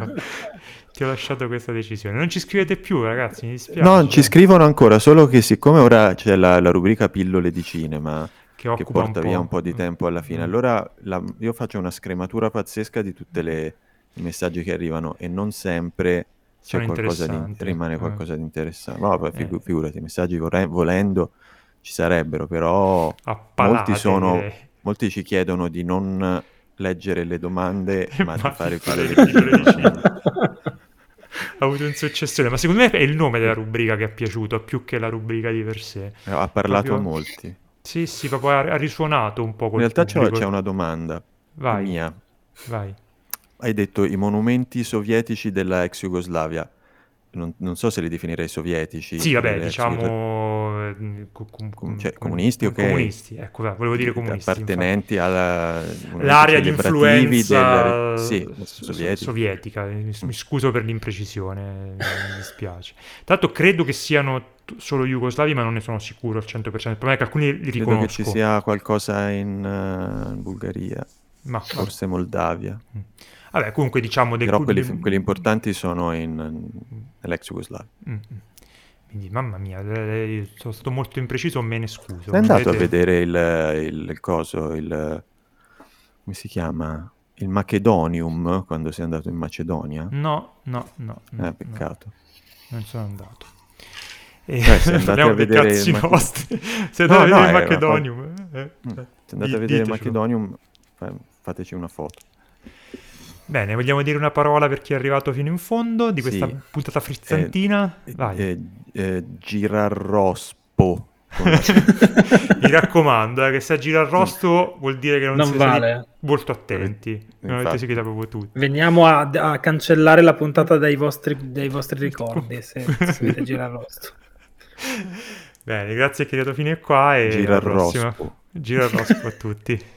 Speaker 2: ti ho lasciato questa decisione. Non ci scrivete più, ragazzi, mi dispiace.
Speaker 5: No, ci scrivono ancora, solo che siccome ora c'è la, la rubrica pillole di cinema che, che porta un via un po' di tempo alla fine. Mm. Allora la, io faccio una scrematura pazzesca di tutti i messaggi che arrivano e non sempre c'è qualcosa di, rimane eh. qualcosa eh. di interessante. No, poi figu- figurati, i messaggi vorrei, volendo ci sarebbero, però molti, sono, molti ci chiedono di non leggere le domande, ma di fare quelle
Speaker 2: le ha avuto un successione, ma secondo me è il nome della rubrica che è piaciuto più che la rubrica di per sé.
Speaker 5: Ha parlato Proprio... a molti.
Speaker 2: Sì, sì, proprio ha, ha risuonato un po'
Speaker 5: In realtà c'è, c'è, una domanda
Speaker 2: Vai.
Speaker 5: mia.
Speaker 2: Vai.
Speaker 5: Hai detto i monumenti sovietici della ex Jugoslavia. Non, non, so se li definirei sovietici.
Speaker 2: Sì, vabbè, diciamo...
Speaker 5: Eh, com- com- cioè, comunisti, ok?
Speaker 2: Comunisti, ecco, volevo dire comunisti.
Speaker 5: Appartenenti alla...
Speaker 2: L'area di influenza
Speaker 5: del... sì,
Speaker 2: sovietica. Mi, mi scuso per l'imprecisione, mi dispiace. Tanto credo che siano solo jugoslavi, ma non ne sono sicuro al 100%. Il problema è che alcuni li riconosco.
Speaker 5: Credo che ci sia qualcosa in, uh, in Bulgaria, ma, forse. Moldavia. Mm.
Speaker 2: Vabbè, comunque diciamo...
Speaker 5: Dei Però quelli, quelli, importanti sono in, nell'ex Jugoslavia. Mm-hmm.
Speaker 2: Quindi, mamma mia, sono stato molto impreciso, me ne scuso.
Speaker 5: Sei andato vedete... a vedere il, il, il coso, il... come si chiama? Il Macedonium, quando sei andato in Macedonia?
Speaker 2: No, no, no. no
Speaker 5: eh, peccato.
Speaker 2: No. Non sono andato.
Speaker 5: E eh, se andate a vedere
Speaker 2: il Mac... nostri. Se andate no, a vedere no, il Macedonium,
Speaker 5: eh, eh, mm. se andate a vedere il Macedonium, fateci una foto.
Speaker 2: Bene, vogliamo dire una parola per chi è arrivato fino in fondo di questa sì. puntata frizzantina?
Speaker 5: Eh, Vai. Eh, eh, Girarrospo. Po.
Speaker 2: Mi raccomando, eh, che se a Girarrosto vuol dire che non,
Speaker 3: non
Speaker 2: siete
Speaker 3: vale.
Speaker 2: molto attenti. Non avete seguito proprio tutti.
Speaker 3: Veniamo a, a, cancellare la puntata dai vostri, dai vostri ricordi se seguite Girarrosto.
Speaker 2: Bene, grazie che dato fine qua e
Speaker 5: Girarrospo.
Speaker 2: Girarrospo a tutti.